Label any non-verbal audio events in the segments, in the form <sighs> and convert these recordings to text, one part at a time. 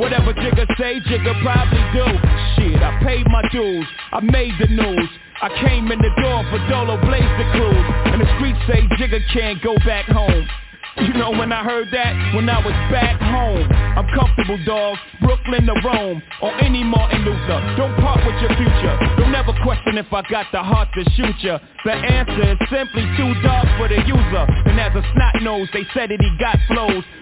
Whatever Jigga say, Jigga probably do. Shit, I paid my dues, I made the news. I came in the door for Dolo Blaze the cruise And the streets say Jigga can't go back home. You know when I heard that, when I was back home I'm comfortable dog, Brooklyn to Rome Or any Martin Luther. Don't part with your future. Don't ever question if I got the heart to shoot ya. The answer is simply too dark for the user. And as a snot nose, they said that he got flows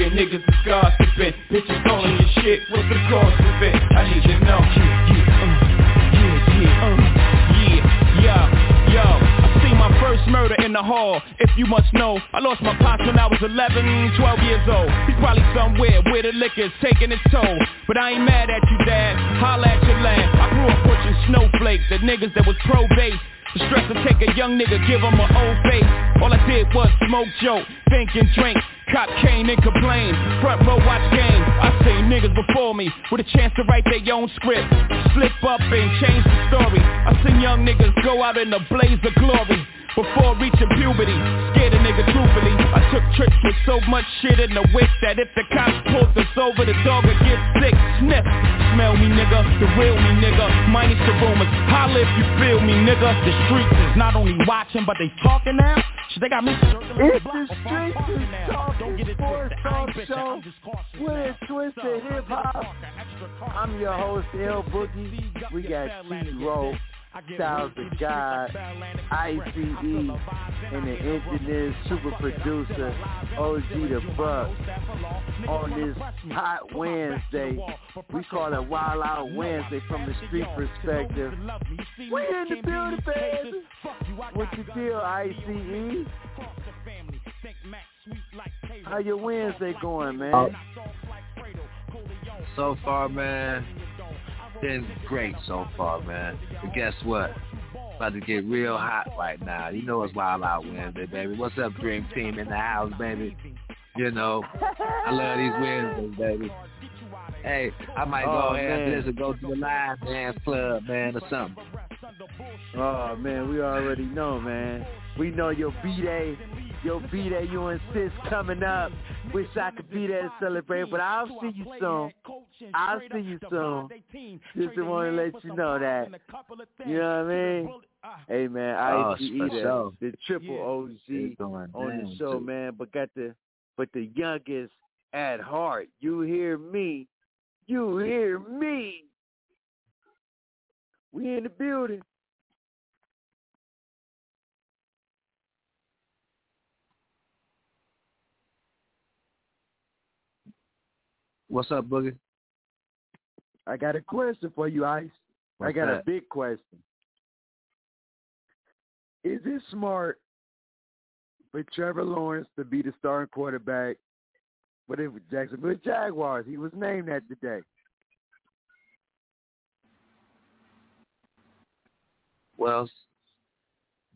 talking, niggas is gossiping Bitches all in your shit, what's the cause of it? I need to know Yeah, yeah, uh, yeah, yeah, yo. I seen my first murder in the hall. If you must know I lost my pops when I was 11, 12 years old. He's probably somewhere where the liquor's taking its toll. But I ain't mad at you dad, holla at your land. I grew up pushing snowflakes. At niggas that was pro-base. The stress to take a young nigga, give him an old face. All I did was smoke, joke, think and drink Cop cane and complain, front row watch game. I seen niggas before me with a chance to write their own script. Slip up and change the story. I seen young niggas go out in a blaze of glory before reaching puberty Scared a nigga truthfully I took tricks with so much shit in the whip That if the cops pulled us over the dog would get sick. Sniff, smell me nigga, the real me nigga. Minus the rumors, holla if you feel me nigga. The streets is not only watching but they talking now. Shit, they got me It's the streets is talking sports talk show with a twist of hip hop. I'm your host L Boogie. We got T-Row. Styles the God, ICE, and the engineer, super producer, OG the Buck. On this hot Wednesday, we call it Wild Out Wednesday from the street perspective. We in the building, baby. What you feel, ICE? How your Wednesday going, man? Uh, so far, man, been great so far, man. But guess what? About to get real hot right now. You know it's Wild Out Wednesday, baby. What's up, Dream Team in the house, baby? You know, I love these Wednesdays, baby. Hey, I might go Oh, ahead man. this and go to the live dance club, man, or something. Oh man, we already know, man. We know your B-Day, your B-Day, you and sis coming up. Wish I could be there to celebrate, but I'll see you soon. I'll see you soon. Just want to let you know that. You know what I mean? Hey man, Oh, ICE for the, sure. the triple OG on the show, man. But got the but the youngest at heart. You hear me? You hear me? We in the building. What's up, Boogie? I got a question for you, Ice. What's I got that? a big question. Is it smart for Trevor Lawrence to be the starting quarterback for the Jacksonville Jaguars? He was named that today. Well,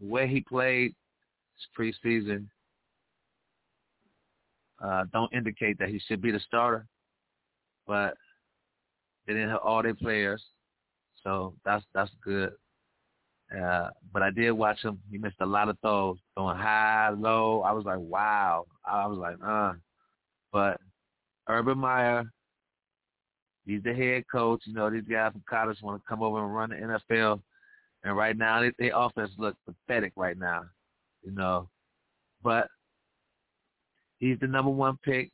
the way he played his preseason uh, don't indicate that he should be the starter, but they didn't have all their players, so that's that's good. Uh, but I did watch him. He missed a lot of throws, going high, low. I was like, wow. I was like, uh. But Urban Meyer, he's the head coach. You know, these guys from college want to come over and run the NFL. And right now, their they offense look pathetic right now. You know, but he's the number one pick.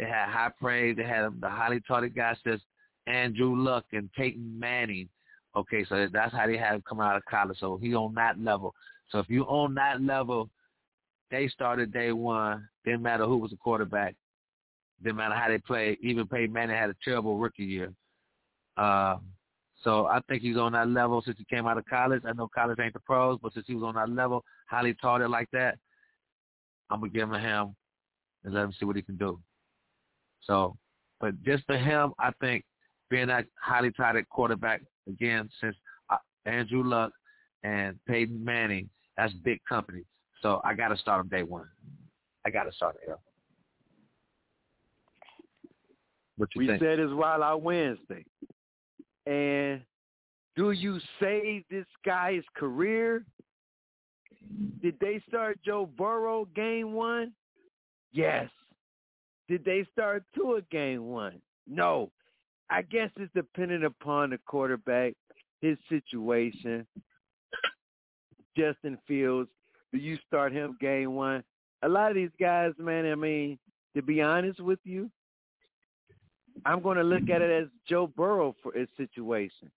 They had high praise. They had the highly touted guys, just Andrew Luck and Peyton Manning. Okay, so that's how they had him come out of college. So he on that level. So if you on that level, they started day one. Didn't matter who was the quarterback. Didn't matter how they played. Even Peyton Manning had a terrible rookie year. Uh, so I think he's on that level since he came out of college. I know college ain't the pros, but since he was on that level, highly touted like that, I'm gonna give him a him and let him see what he can do. So, but just for him, I think being that highly touted quarterback again since uh, Andrew Luck and Peyton Manning, that's big company. So I got to start him day one. I got to start him. What you we think? said it's Wild Out Wednesday. And do you save this guy's career? Did they start Joe Burrow game one? Yes. Did they start Tua game one? No. I guess it's dependent upon the quarterback, his situation. Justin Fields, do you start him game one? A lot of these guys, man, I mean, to be honest with you, I'm going to look at it as Joe Burrow for his situation.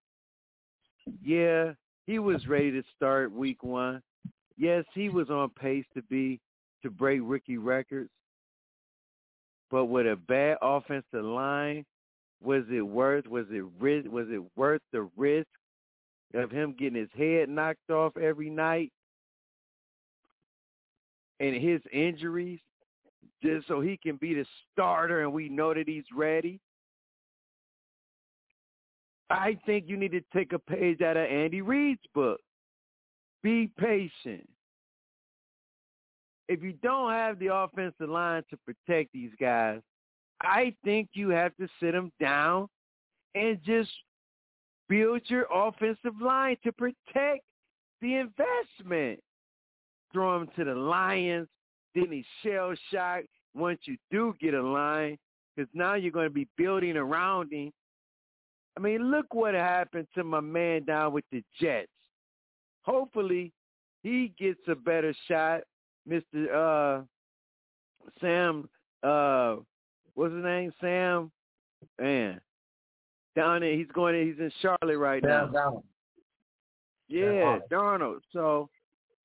Yeah, he was ready to start week one. Yes, he was on pace to be to break rookie records. But with a bad offensive line, was it worth was it risk was it worth the risk of him getting his head knocked off every night and his injuries just so he can be the starter and we know that he's ready? I think you need to take a page out of Andy Reid's book. Be patient. If you don't have the offensive line to protect these guys, I think you have to sit them down and just build your offensive line to protect the investment. Throw him to the Lions, then he shell shocked once you do get a line, because now you're going to be building around him. I mean, look what happened to my man down with the Jets. Hopefully, he gets a better shot, Mr. Uh, Sam. Uh, what's his name? Sam. Man, down there, he's going. He's in Charlotte right Sam now. Darnold. Yeah, Darnold. Darnold. So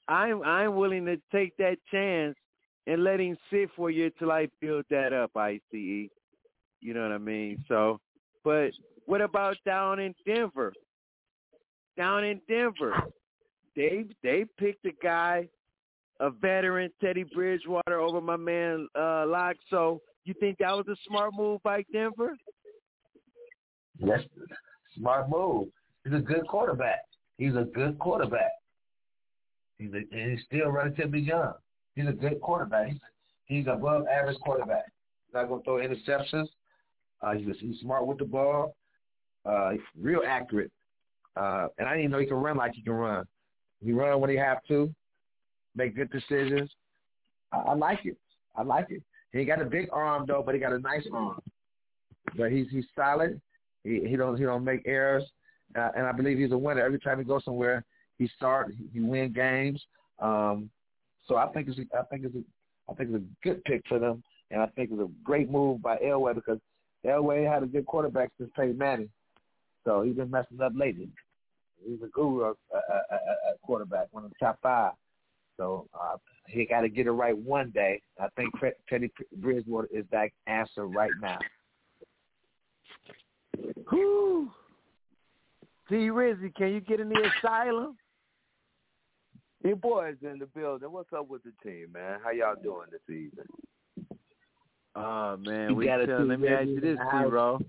I'm I'm willing to take that chance and let him sit for a year till I build that up, ICE. You know what I mean? So but what about down in Denver? Down in Denver. They they picked a guy, a veteran, Teddy Bridgewater over my man uh Lock. So you think that was a smart move by Denver? Yes, smart move. He's a good quarterback. He's a good quarterback. He's a, and he's still relatively young. He's a good quarterback. He's, he's above average quarterback. He's not going to throw interceptions. Uh, he's, he's smart with the ball. Uh, real accurate. Uh, and I didn't know he can run like he can run. He run when he have to, make good decisions. I, I like it. I like it. He got a big arm though, but he got a nice arm. But he's he's solid. He he don't he don't make errors, uh, and I believe he's a winner. Every time he goes somewhere, he start he win games. Um, so I think it's I think it's a, I think it's a good pick for them, and I think it's a great move by Elway because Elway had a good quarterback since Peyton Manning, so he's been messing up lately. He's a guru uh, uh, uh, uh, quarterback, one of the top five. So uh, he got to get it right one day. I think Fre- Teddy Bridgewater is that answer right now. Whoo. T Rizzy, can you get in the asylum? Your boys in the building. What's up with the team, man? How y'all doing this evening? Oh man, we got to let me ask you this, T Row.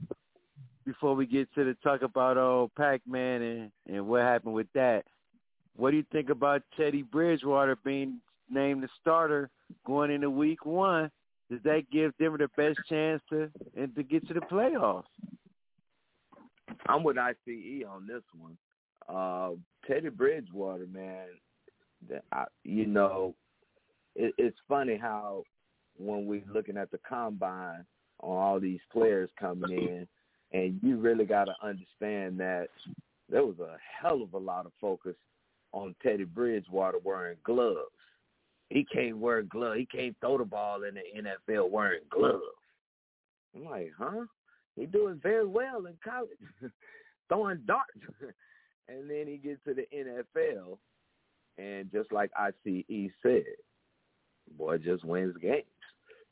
Before we get to the talk about old Pac Man and, and what happened with that. What do you think about Teddy Bridgewater being named the starter going into week one? Does that give them the best chance to and to get to the playoffs? I'm with ICE on this one. Uh, Teddy Bridgewater, man, I, you know, it, it's funny how when we're looking at the combine on all these players coming in, and you really got to understand that there was a hell of a lot of focus on Teddy Bridgewater wearing gloves. He can't wear gloves. He can't throw the ball in the NFL wearing gloves. I'm like, huh? He doing very well in college, <laughs> throwing darts, <laughs> and then he gets to the NFL, and just like ICE said, boy just wins games.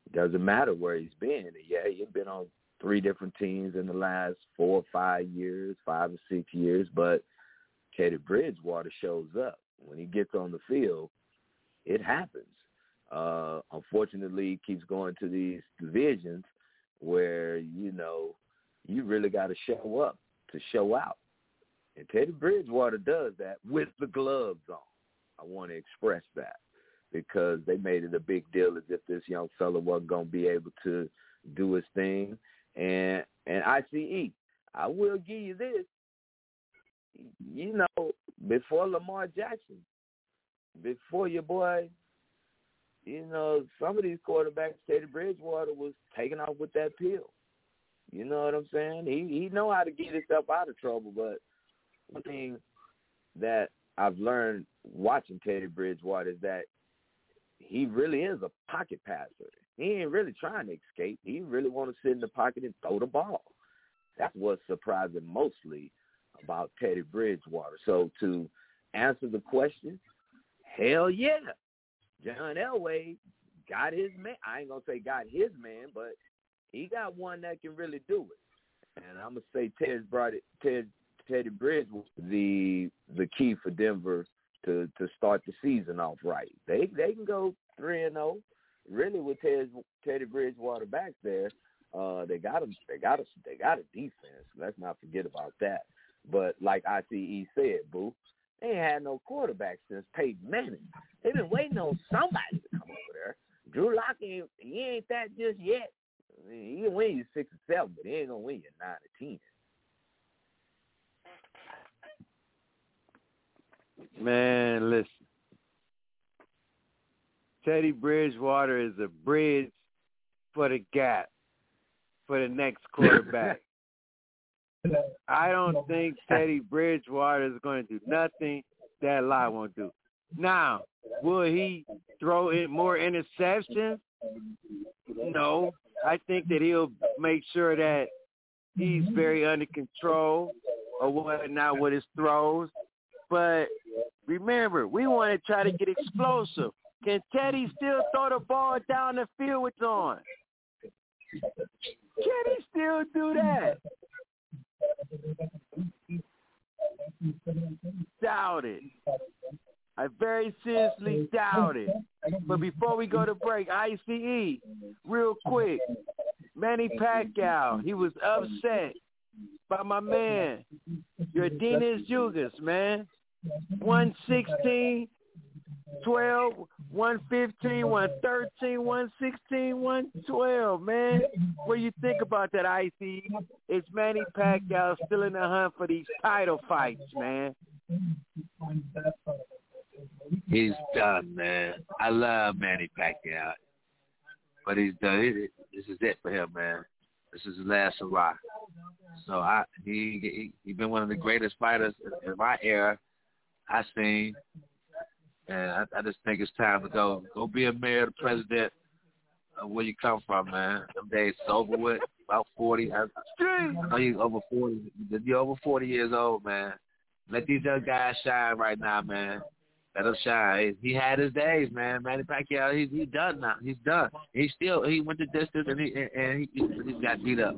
It doesn't matter where he's been. Yeah, he's been on three different teams in the last four or five years, five or six years, but Teddy Bridgewater shows up. When he gets on the field, it happens. Uh, unfortunately, he keeps going to these divisions where, you know, you really got to show up to show out. And Teddy Bridgewater does that with the gloves on. I want to express that because they made it a big deal as if this young fella wasn't going to be able to do his thing. And and ICE, I will give you this. You know, before Lamar Jackson, before your boy, you know, some of these quarterbacks, Teddy Bridgewater was taking off with that pill. You know what I'm saying? He he know how to get himself out of trouble, but one thing that I've learned watching Teddy Bridgewater is that he really is a pocket passer. He ain't really trying to escape. He really want to sit in the pocket and throw the ball. That's what's surprising mostly about Teddy Bridgewater. So to answer the question, hell yeah. John Elway got his man. I ain't gonna say got his man, but he got one that can really do it. And I'm gonna say Ted brought it. Ted Teddy Bridgewater the the key for Denver to to start the season off right. They they can go three and zero. Oh. Really, with Ted, Teddy Bridgewater back there, uh, they got them. They got a they got a defense. Let's not forget about that. But like ICE said, boo, they ain't had no quarterback since Peyton Manning. They've been waiting on somebody to come over there. Drew Lock ain't he ain't that just yet. He can win you six or seven, but he ain't gonna win you nine or ten. Man, listen. Teddy Bridgewater is a bridge for the gap for the next quarterback. I don't think <laughs> Teddy Bridgewater is going to do nothing that Lott won't do. Now, will he throw in more interceptions? No. I think that he'll make sure that he's very under control or whatnot with his throws. But remember, we want to try to get explosive. Can Teddy still throw the ball down the field with on? Can he still do that? Doubt it. I very seriously doubt it. But before we go to break, ICE, real quick, Manny Pacquiao, he was upset by my man, Yordenis Ugas, man. 116, 12, 115, 113, 116, 112, man. What do you think about that, IC? It's Manny Pacquiao still in the hunt for these title fights, man. He's done, man. I love Manny Pacquiao, but he's done. This is it for him, man. This is his last hurrah. So I he he he been one of the greatest fighters in my era. I seen, and I, I just think it's time to go. Go be a mayor, the president of where you come from, man. Them days over with. About forty. I, I know you over forty. You're over forty years old, man. Let these young guys shine right now, man. Let him shine. He had his days, man. Manny Pacquiao, he's he's done now. He's done. He still he went the distance and he and he he got beat up.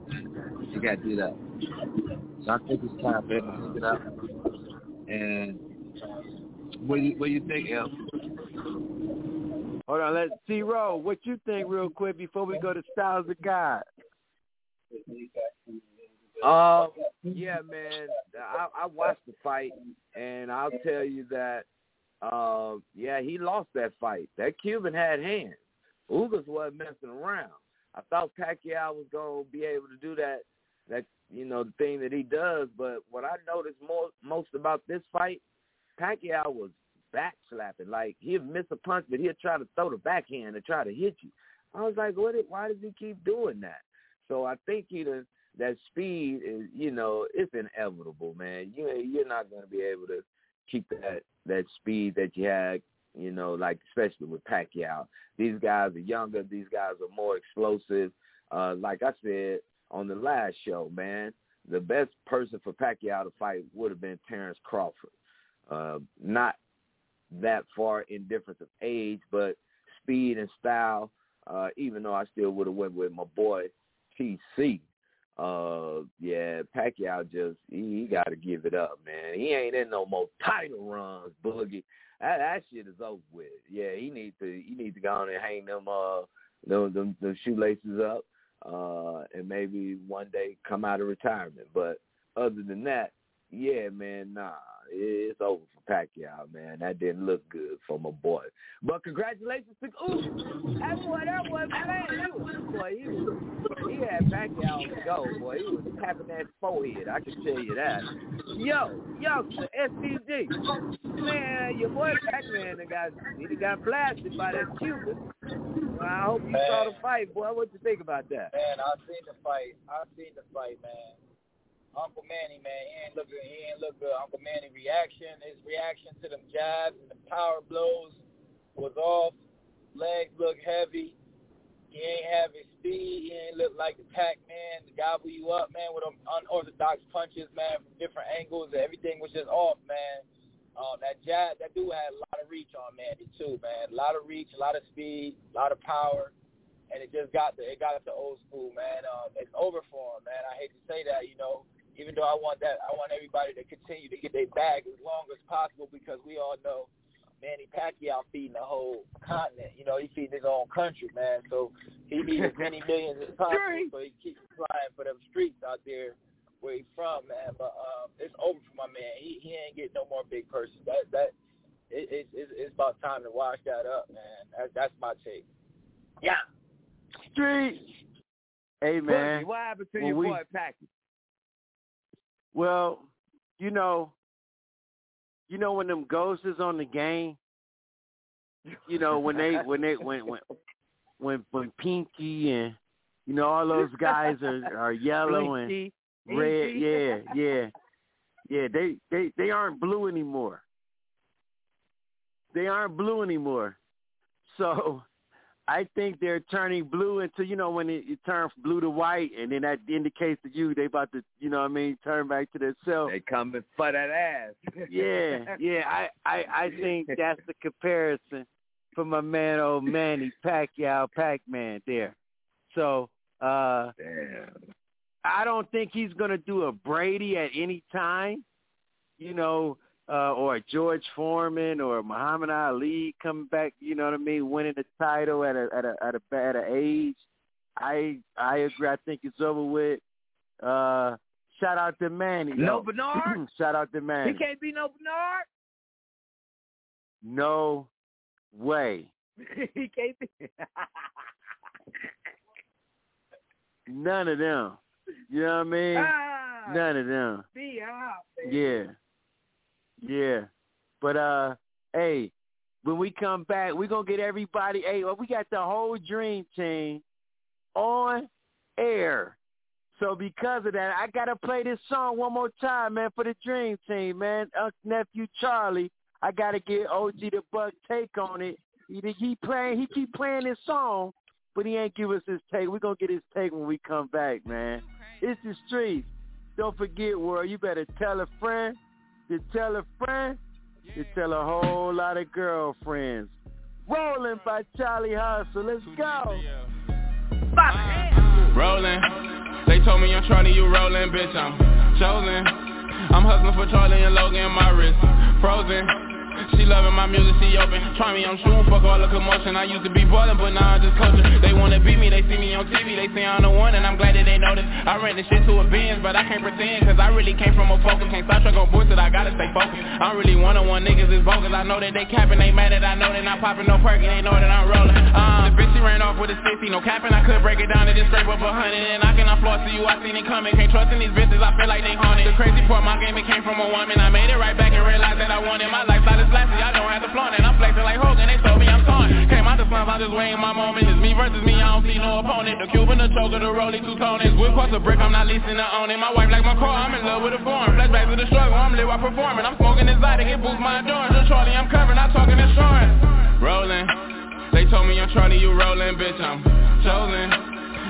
He got beat up. So I think it's time for him to it up. And what do you, what do you think, El? Hold on, let's see, Ro. What you think, real quick, before we go to Styles of God? Um, yeah, man. I, I watched the fight, and I'll tell you that, uh, yeah, he lost that fight. That Cuban had hands. Ugas wasn't messing around. I thought Pacquiao was gonna be able to do that, that you know, the thing that he does. But what I noticed more most about this fight, Pacquiao was back slapping. Like he'd miss a punch, but he'd try to throw the backhand and try to hit you. I was like, what? Why does he keep doing that? So I think he does. That speed is, you know, it's inevitable, man. You you're not going to be able to keep that that speed that you had, you know, like especially with Pacquiao. These guys are younger. These guys are more explosive. Uh, like I said on the last show, man, the best person for Pacquiao to fight would have been Terrence Crawford. Uh, not that far in difference of age, but speed and style. Uh, even though I still would have went with my boy TC. Uh, yeah, Pacquiao just he, he got to give it up, man. He ain't in no more title runs, Boogie. That, that shit is over with. Yeah, he needs to he needs to go on and hang them uh them them, them shoelaces up, uh, and maybe one day come out of retirement. But other than that, yeah, man, nah, it's over for Pacquiao, man. That didn't look good for my boy. But congratulations to Ooh, that boy, that boy, man, he was, boy, he was, he had Pacquiao on the go, boy. He was tapping that forehead. I can tell you that. Yo, yo, SPG, man, your boy Pac-Man got he got blasted by that Cuban. Well, I hope you man. saw the fight, boy. What you think about that? Man, I seen the fight. I seen the fight, man. Uncle Manny, man, he ain't look good. He ain't look good. Uncle Manny reaction, his reaction to them jabs and the power blows was off. Legs look heavy. He ain't have his speed. He ain't look like the Pac-Man to gobble you up, man, with them unorthodox punches, man, from different angles. Everything was just off, man. Um, that jab, that dude had a lot of reach on Manny too, man. A lot of reach, a lot of speed, a lot of power and it just got to it got to old school, man. Um, it's over for him, man. I hate to say that, you know even though I want that, I want everybody to continue to get their bag as long as possible because we all know Manny Pacquiao feeding the whole continent. You know, he feeding his own country, man. So he needs <laughs> as many millions as possible so he keeps flying for them streets out there where he's from, man. But um, it's over for my man. He he ain't getting no more big person. That that it, it, it's it's about time to wash that up, man. That, that's my take. Yeah. Street. Hey man, what happened to your we, boy Packy? Well, you know, you know when them ghosts is on the game, you know when they when they when when when when Pinky and you know all those guys are are yellow and red, yeah, yeah, yeah. They they they aren't blue anymore. They aren't blue anymore. So I think they're turning blue into, you know, when it, it turns blue to white, and then that indicates to you they about to, you know what I mean, turn back to themselves. They coming for that ass. <laughs> yeah, yeah. I, I, I think that's the comparison for my man, old Manny Pacquiao, Pac-Man there. So, uh, Damn. I don't think he's going to do a Brady at any time. You know, uh, or George Foreman or Muhammad Ali coming back, you know what I mean, winning the title at a at a at a at a age. I I agree. I think it's over with. Uh, shout out to Manny. No Bernard. <laughs> shout out to Manny. He can't be no Bernard. No way. <laughs> he can't be. None of them. You know what I mean? Ah, None of them. Be out. Yeah. Yeah. But uh hey, when we come back, we're gonna get everybody hey, well, we got the whole dream team on air. So because of that, I gotta play this song one more time, man, for the dream team, man. Uh, nephew Charlie, I gotta get OG the Buck take on it. He, he playing, he keep playing this song, but he ain't give us his take. We're gonna get his take when we come back, man. It's the streets. Don't forget, world. You better tell a friend to tell a friend, to tell a whole lot of girlfriends. Rolling by Charlie Hustle. Let's go. Rolling. They told me I'm Charlie, you rolling, bitch, I'm chosen I'm hustling for Charlie and Logan, my wrist frozen she loving my music, she open. Try me, I'm shooting, fuck all the commotion I used to be ballin', but now I'm just coaching They wanna beat me, they see me on TV They say I'm the one, and I'm glad that they notice I ran this shit to a Benz, but I can't pretend Cause I really came from a focus. Can't stop truck on bullshit, I gotta stay focused. I'm really one-on-one niggas is bogus. I know that they capping, they mad that I know they not popping no perky They know that I'm rollin'. uh, The bitch she ran off with a 60, no capping. I could break it down and just scrape up a hundred And I cannot floss to you, I seen it coming. Can't trust in these bitches, I feel like they haunted. The crazy part, my game, it came from a woman. I made it right back and realized that I wanted my is flashy I don't have to flaunt it. I'm flexing like Hogan, they told me I'm torn. Came out the slums, I'm just waiting my moment. It's me versus me, I don't see no opponent. The Cuban, the choker, the rolling two toners. Whip across a brick, I'm not leasing to own. My wife like my car, I'm in love with the form. Flashback to the struggle, I'm lit while performing. I'm smoking exotic, it boosts my endurance. Just Charlie, I'm covering, I'm talking insurance. Rolling. They told me I'm Charlie, you rolling, bitch, I'm chosen.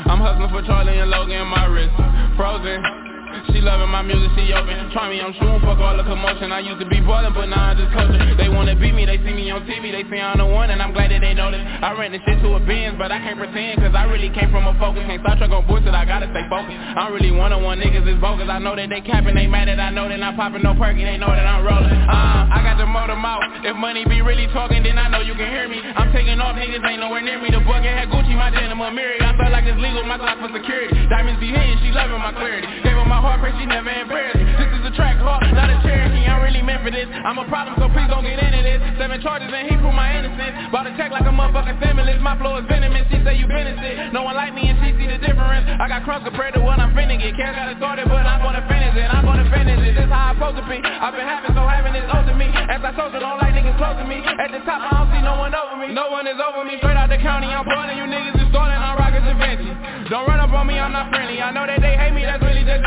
I'm hustling for Charlie and Logan, my wrist frozen. She loving my music, she open. Try me, I'm shooting, fuck all the commotion. I used to be ballin', but now I'm just coaching They wanna beat me, they see me on TV They say I'm the one, and I'm glad that they notice I ran this shit to a Benz, but I can't pretend Cause I really came from a focus. Can't stop truck on bullshit, I gotta stay focused. I'm really one-on-one niggas, is bogus. I know that they capping, they mad that I know they not popping. No perky They know that I'm rolling uh, I got the motor mouth. If money be really talking, then I know you can hear me. I'm taking off, niggas ain't nowhere near me. The bucket had Gucci, my denim, Amiri I felt like it's legal, my clock for security. Diamonds be hitting, she loving my clarity. Gave her my heart, pray she never embarrassed. This is a track hard, not a Cherokee, I'm really meant for this. I'm a problem, so please don't get into this. Seven charges and he proved my innocence. Bought a check like a motherfucking stimulus. My flow is venomous, she say you benefit. No one like me and she see the difference. I got crumbs compared to what I'm finna get. Cash got it started, but I'm gonna finish it I'm gonna finish. It, this how I'm supposed to be. I've been having, so having is owed to me. As I told you, don't like niggas close to me. At the top, I don't see no one over me. No one is over me, straight out the county I'm boiling, you niggas is starting, I'm rockin' Vinci Don't run up on me, I'm not friendly. I know that they hate me, that's really just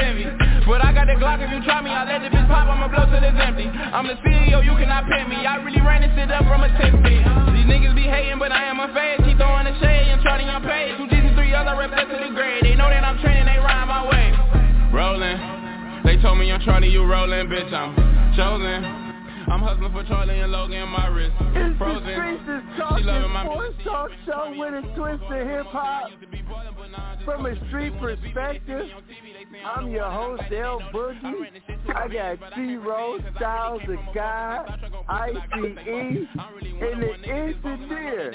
I got the Glock, if you try me, I let the bitch pop, I'ma blow till it's empty. I'm the CEO, you cannot pin me. I really ran this shit up from a 10 feet These niggas be hating, but I am a phase Keep throwing the shade and charting on page Two G's and three others, I rep that to the grade. They know that I'm training, they ride my way. Rolling. They told me I'm Charlie, you rolling, bitch, I'm chosen. I'm hustling for Charlie and Logan, my wrist. It's frozen. the is talking sports talk show with a twist of hip hop. from a street perspective. I'm your host, L Boogie. I got T-Row, Styles the Guy, ICE, and the engineer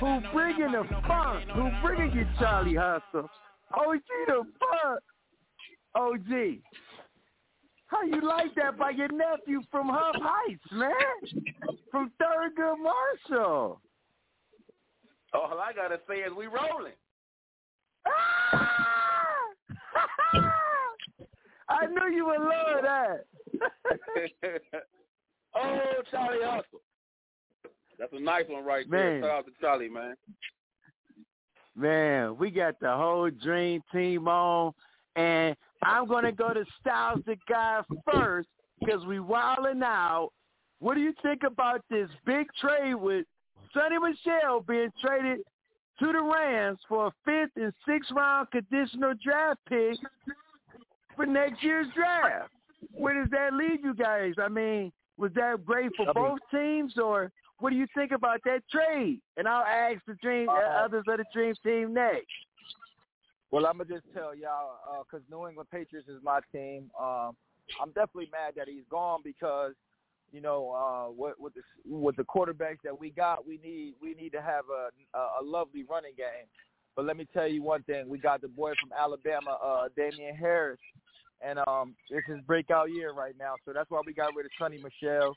who bringing the funk, who bringing you Charlie Hustle. OG the funk. OG. How you like that by your nephew from Huff Heights, man? From Thurgood Marshall. All I gotta say is we rolling. Ah! <laughs> I knew you would love that. <laughs> oh, Charlie Hustle. That's a nice one right Man. there. Shout out to Charlie, man. Man, we got the whole dream team on, and I'm gonna go to Styles the guy first because we wilding out. What do you think about this big trade with Sony Michel being traded to the Rams for a fifth and sixth round conditional draft pick for next year's draft? Where does that leave you guys? I mean, was that great for both teams, or what do you think about that trade? And I'll ask the dream uh, others of the dream team next. Well, I'm gonna just tell y'all because New England Patriots is my team. Um, I'm definitely mad that he's gone because you know uh, with, with the with the quarterbacks that we got, we need we need to have a a, lovely running game. But let me tell you one thing: we got the boy from Alabama, uh, Damien Harris, and um, it's his breakout year right now. So that's why we got rid of Sony Michel.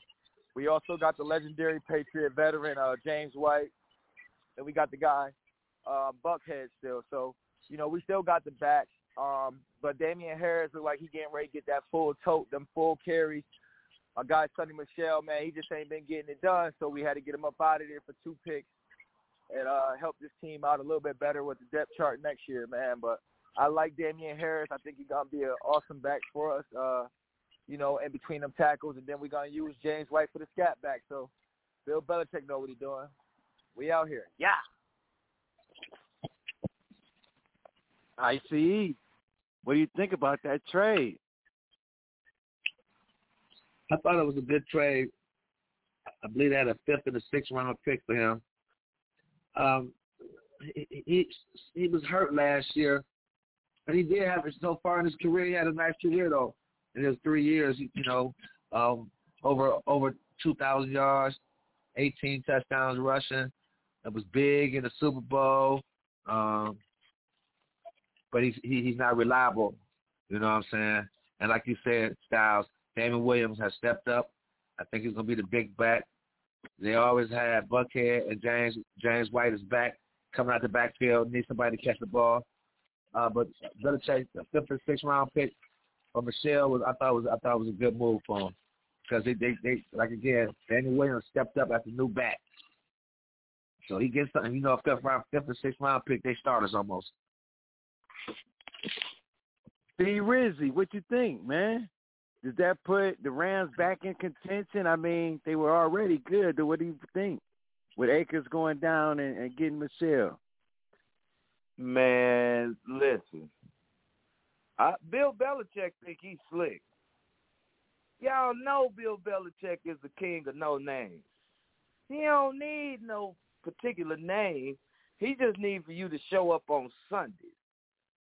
We also got the legendary Patriot veteran uh, James White, and we got the guy uh, Buckhead still. So you know, we still got the back. Um, but Damien Harris look like he getting ready to get that full tote, them full carries. My guy Sony Michel, man, he just ain't been getting it done, so we had to get him up out of there for two picks and uh, help this team out a little bit better with the depth chart next year, man. But I like Damien Harris. I think he's gonna be an awesome back for us. Uh, you know, in between them tackles, and then we're gonna use James White for the scat back. So Bill Belichick know what he's doing. We out here, yeah. I see. What do you think about that trade? I thought it was a good trade. I believe they had a fifth and a sixth round pick for him. Um, he, he he was hurt last year, But he did have it so far in his career. He had a nice career though. In his three years, you know, um, over over two thousand yards, eighteen touchdowns rushing. It was big in the Super Bowl. Um, but he's he, he's not reliable. You know what I'm saying? And like you said, Styles, Damien Williams has stepped up. I think he's gonna be the big back. They always had Buckhead and James James White is back coming out the backfield, need somebody to catch the ball. Uh, but Belichick, the fifth or sixth round pick for Michel was I thought was I thought was a good move for him because they they they like again Daniel Williams stepped up as a new back, so he gets something. You know, fifth round, fifth or sixth round pick, they starters almost. B Rizzy, what you think, man? Does that put the Rams back in contention? I mean, they were already good. What do you think? With Akers going down and, and getting Michel. Man, listen. I, Bill Belichick think he's slick. Y'all know Bill Belichick is the king of no names. He don't need no particular name. He just needs for you to show up on Sundays.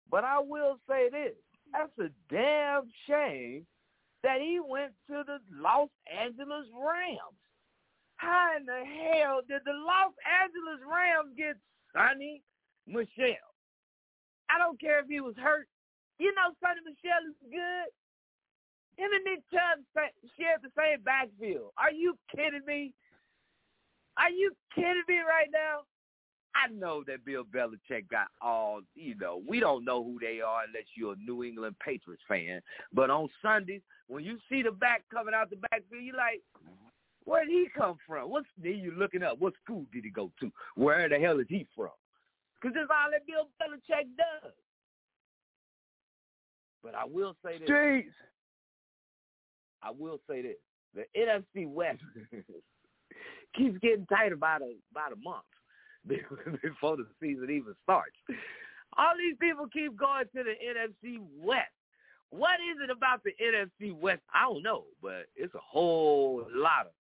But I will say this. That's a damn shame that he went to the Los Angeles Rams. How in the hell did the Los Angeles Rams get Sony Michel? I don't care if he was hurt. You know Sony Michel is good. Him and Nick Chubb share the same backfield. Are you kidding me? Are you kidding me right now? I know that Bill Belichick got all, you know, we don't know who they are unless you're a New England Patriots fan. But on Sundays, when you see the back coming out the backfield, you're like, where did he come from? What's then you're looking up? What school did he go to? Where the hell is he from? Because that's all that Bill Belichick does. But I will say this. Jeez. I will say this. The NFC West <laughs> <laughs> keeps getting tight about a about a month <laughs> before the season even starts. All these people keep going to the NFC West. What is it about the NFC West? I don't know, but it's a whole lot of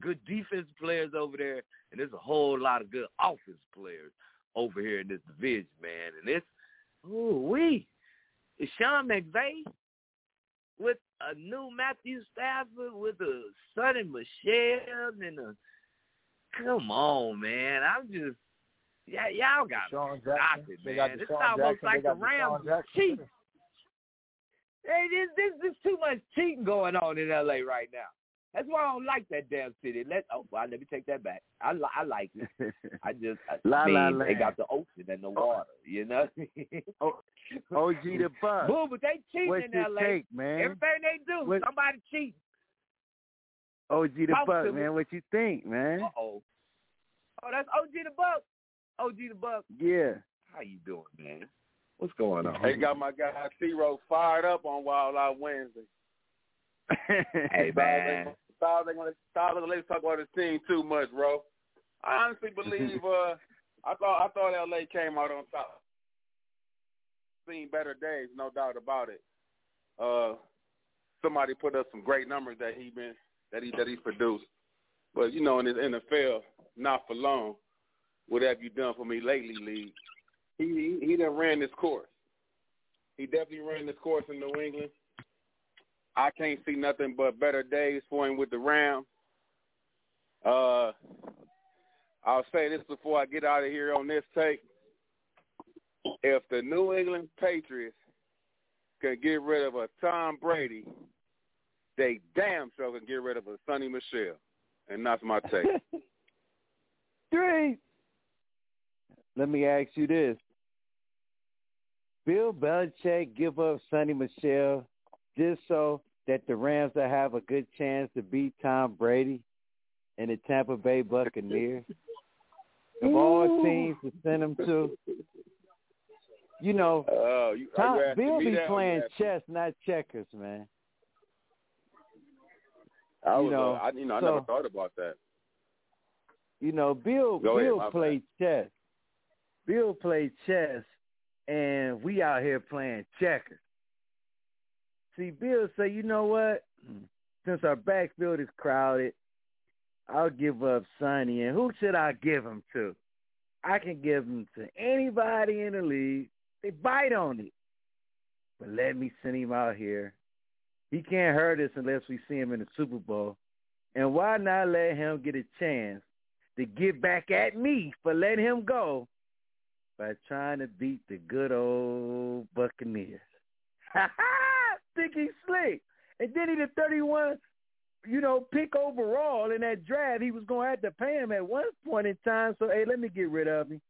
good defense players over there, and there's a whole lot of good offense players over here in this division, man. And it's, ooh, we, it's Sean McVay with a new Matthew Stafford with a Sony Michel, and a, come on, man. I'm just, yeah, y'all got to stop it, man. It's almost Jackson. like the Rams cheat. Hey, this this this too much cheating going on in L.A. right now. That's why I don't like that damn city. Let oh, well, let me take that back. I li- I like it. <laughs> I just I La La mean they got the ocean and the oh. water. You know. Oh, OG the Buck. <laughs> Boo, but they cheating What's in L.A. take, man? Everything they do, somebody cheating. OG the Talk Buck, man. What you think, man? Uh oh. Oh, that's OG the Buck. OG the Buck. Yeah. How you doing, man? What's going on? They got my guy Zero fired up on Wild Out Wednesday. <laughs> Hey man. Styles ain't gonna Styles gonna let us talk about his team too much, bro. I honestly believe <laughs> uh I thought I thought LA came out on top. Seen better days, no doubt about it. Uh somebody put up some great numbers that he been that he that he's produced. But you know, in his NFL, not for long. What have you done for me lately, League? He he, he done ran this course. He definitely ran this course in New England. I can't see nothing but better days for him with the Rams. Uh, I'll say this before I get out of here on this take. If the New England Patriots can get rid of a Tom Brady, they damn sure can get rid of a Sony Michel. And that's my take. <laughs> Three. Let me ask you this. Bill Belichick give up Sony Michel just so that the Rams will have a good chance to beat Tom Brady and the Tampa Bay Buccaneers. Of all teams to send them to, you know, Oh, you, Tom, you Bill be that or you playing chess, not checkers, man. I you was, know, uh, I, you know, I so- never thought about that. You know, Bill Go Bill bad. played chess. Bill played chess and we out here playing checkers. See, Bill say, you know what? Since our backfield is crowded, I'll give up Sony. And who should I give him to? I can give him to anybody in the league. They bite on it. but let me send him out here. He can't hurt us unless we see him in the Super Bowl. And why not let him get a chance to get back at me for letting him go by trying to beat the good old Buccaneers? Ha <laughs> ha! Think he's slick. And then he the 31, you know, pick overall in that draft. He was going to have to pay him at one point in time. So, hey, let me get rid of him.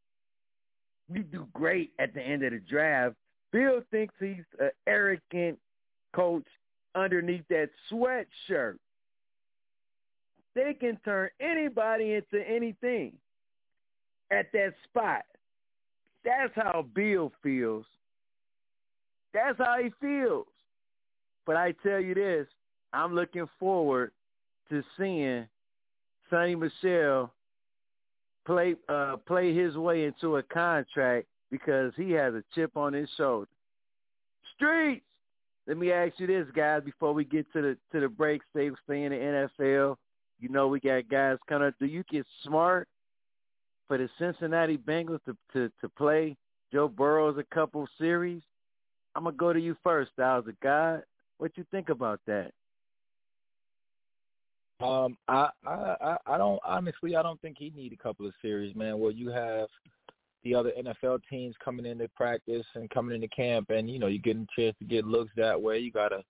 We do great at the end of the draft. Bill thinks he's an arrogant coach underneath that sweatshirt. They can turn anybody into anything at that spot. That's how Bill feels. That's how he feels. But I tell you this, I'm looking forward to seeing Sony Michel play uh, play his way into a contract because he has a chip on his shoulder. Streets. Let me ask you this, guys, before we get to the to the break. Stay stay in the NFL. You know we got guys coming. Up. Do you get smart for the Cincinnati Bengals to to to play Joe Burrow's a couple series? I'm gonna go to you first, Styles of God. What you think about that? Um, I, I, I don't honestly. I don't think he need a couple of series, man. Where you have the other NFL teams coming into practice and coming into camp, and you know you're getting a chance to get looks that way. You got a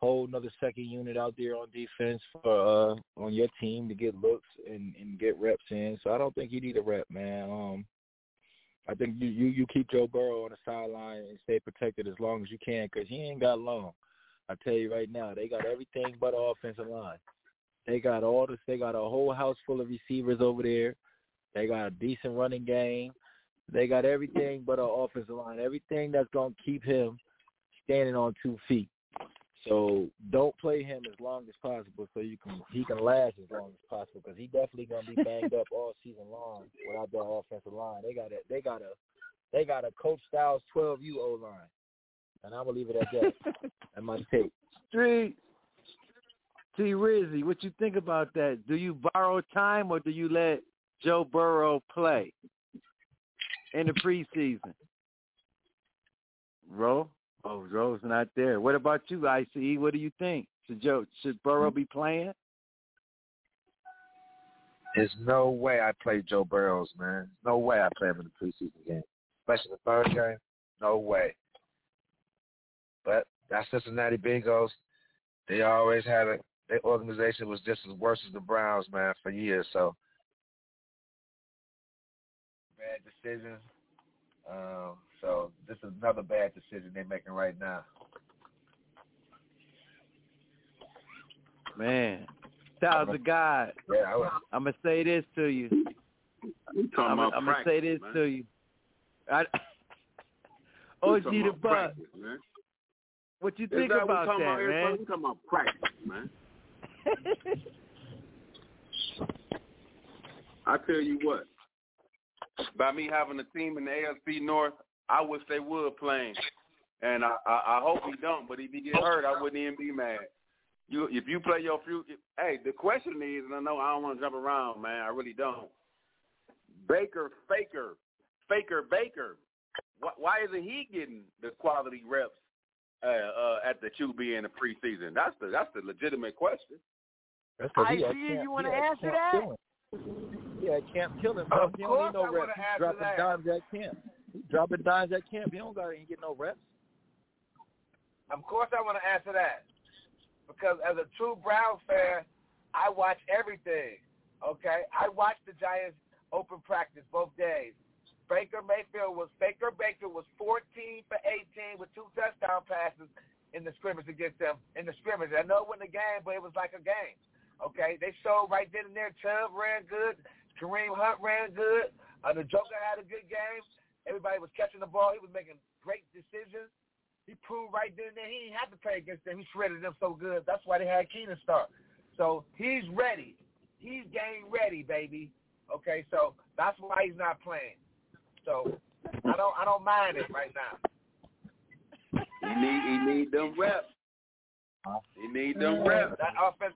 whole another second unit out there on defense for uh on your team to get looks and and get reps in. So I don't think you need a rep, man. Um, I think you you you keep Joe Burrow on the sideline and stay protected as long as you can because he ain't got long. I tell you right now, they got everything but offensive line. They got all this. They got a whole house full of receivers over there. They got a decent running game. They got everything but an offensive line. Everything that's gonna keep him standing on two feet. So don't play him as long as possible, so you can he can last as long as possible because he definitely gonna be banged up all season long without that offensive line. They got a they got a they got a Coach Styles twelve U O line, and I'm gonna leave it at that. <laughs> I my take. Street. T. Rizzy, what you think about that? Do you borrow time or do you let Joe Burrow play in the preseason? Ro? Oh, Ro's not there. What about you, ICE? What do you think? Should Joe should Burrow be playing? There's no way I play Joe Burrows, man. No way I play him in the preseason game, especially the third game. No way. But that Cincinnati Bengals, they always had a their organization was just as worse as the Browns, man, for years. So bad decision. Um, so this is another bad decision they're making right now. Man, Styles of God. Yeah, I I'm gonna say this to you. I'm, I'm gonna say this man. to you. I, <laughs> OG talking the about Buck. practice, man. What you think that what about we talking that, about man? We talking about practice, man. <laughs> I tell you what, by me having a team in the AFC North, I wish they would play him. And I, I, I hope he don't, but if he get hurt, I wouldn't even be mad. You, if you play your few, hey, the question is, and I know I don't want to jump around, man, I really don't. Baker, Faker, Faker, Baker. Why, why isn't he getting the quality reps uh, uh, at the QB in the preseason? That's the that's the legitimate question. That's 'cause he I see you wanna answer that? killing. Yeah, camp killing. Bro. Of He don't course need no reps. Dropping that. dimes at camp. He dropping dimes at camp. He don't got to get no reps. Of course, I want to answer that because as a true Browns fan, I watch everything. Okay, I watched the Giants open practice both days. Baker Mayfield was Baker Baker was 14 for 18 with two touchdown passes in the scrimmage against them in the scrimmage. I know it wasn't a game, but it was like a game. Okay, they showed right then and there. Chubb ran good. Kareem Hunt ran good. Uh, the Joker had a good game. Everybody was catching the ball. He was making great decisions. He proved right then and there he didn't have to play against them. He shredded them so good. That's why they had Keenan start. So he's ready. He's game ready, baby. Okay, so that's why he's not playing. So I don't I don't mind it right now. He need he need them reps. He need them reps. That offense,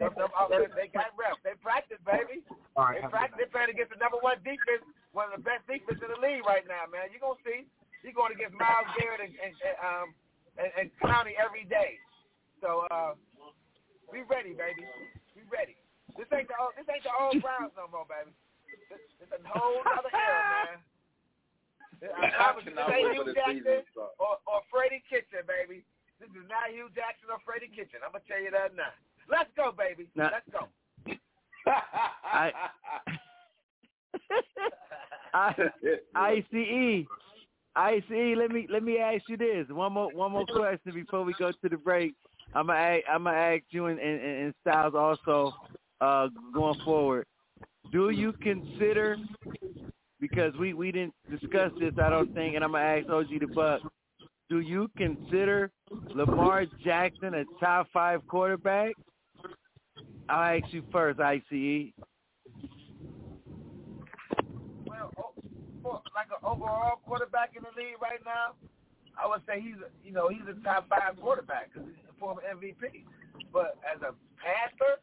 them, them offense, they got reps. They practice, baby. All right, They have a good practice. They playing against the number one defense, one of the best defense in the league right now, man. You're gonna see. You She's going against Myles Garrett and, and, and um and, and Clowney every day. So uh, we ready, baby. We ready. This ain't the old, this ain't the old <laughs> Browns no more, baby. This, this a whole other era, <laughs> man. I, I was, this ain't Hue Jackson or, or Freddie Kitchen, baby. This is not Hue Jackson or Freddie Kitchen. I'm gonna tell you that now. Let's go, baby. Now, Let's go. I, I, ICE, ICE. Let me let me ask you this. One more one more question before we go to the break. I'm gonna I'm gonna ask you and, and, and Styles also uh, going forward. Do you consider because we we didn't discuss this I don't think, and I'm gonna ask OG the Buck. Do you consider Lamar Jackson a top five quarterback? I'll ask you first, ICE. Well, like an overall quarterback in the league right now, I would say he's a, you know he's a top five quarterback because he's a former MVP. But as a passer,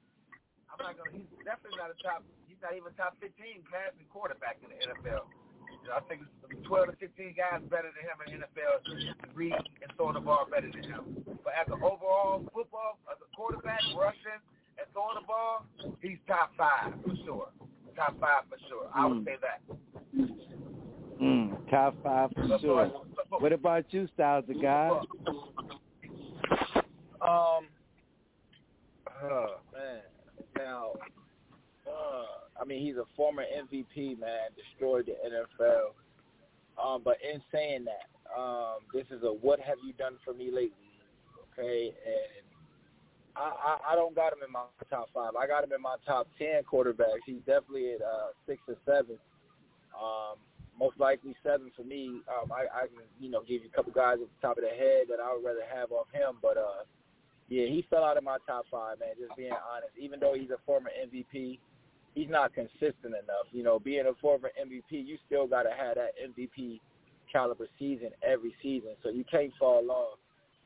I'm not gonna. He's definitely not a top. He's not even top 15 passing quarterback in the NFL. You know, I think 12 to 15 guys better than him in the NFL to read and throw the ball better than him. But as an overall football, as a quarterback, rushing and throwing the ball, he's top five for sure. Top five for sure. I would hmm. say that. Mm, top five for sure. What about you, Styles the guy? Um, oh man. Now, uh, I mean, he's a former MVP, man. Destroyed the NFL. Um, but in saying that, um, this is a what have you done for me lately? Okay, and I, I, I don't got him in my top five. I got him in my top ten quarterbacks. He's definitely at uh, six or seven. Um, most likely seven for me. Um, I, I can, you know, give you a couple guys at the top of the head that I would rather have off him. But uh, yeah, he fell out of my top five, man. Just being honest. Even though he's a former MVP, he's not consistent enough. You know, being a former MVP, you still got to have that MVP caliber season every season, so you can't fall off.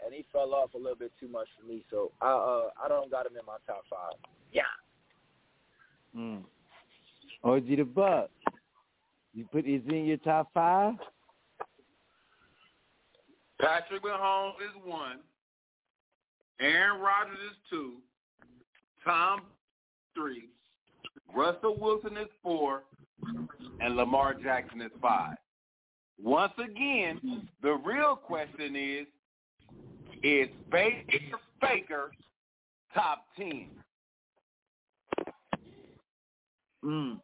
And he fell off a little bit too much for me, so I uh, I don't got him in my top five. Yeah. Mm. OG the Buck. You put is in your top five? Patrick Mahomes is one. Aaron Rodgers is two. Tom three. Russell Wilson is four. And Lamar Jackson is five. Once again, the real question is, is Baker Baker top ten? Mm.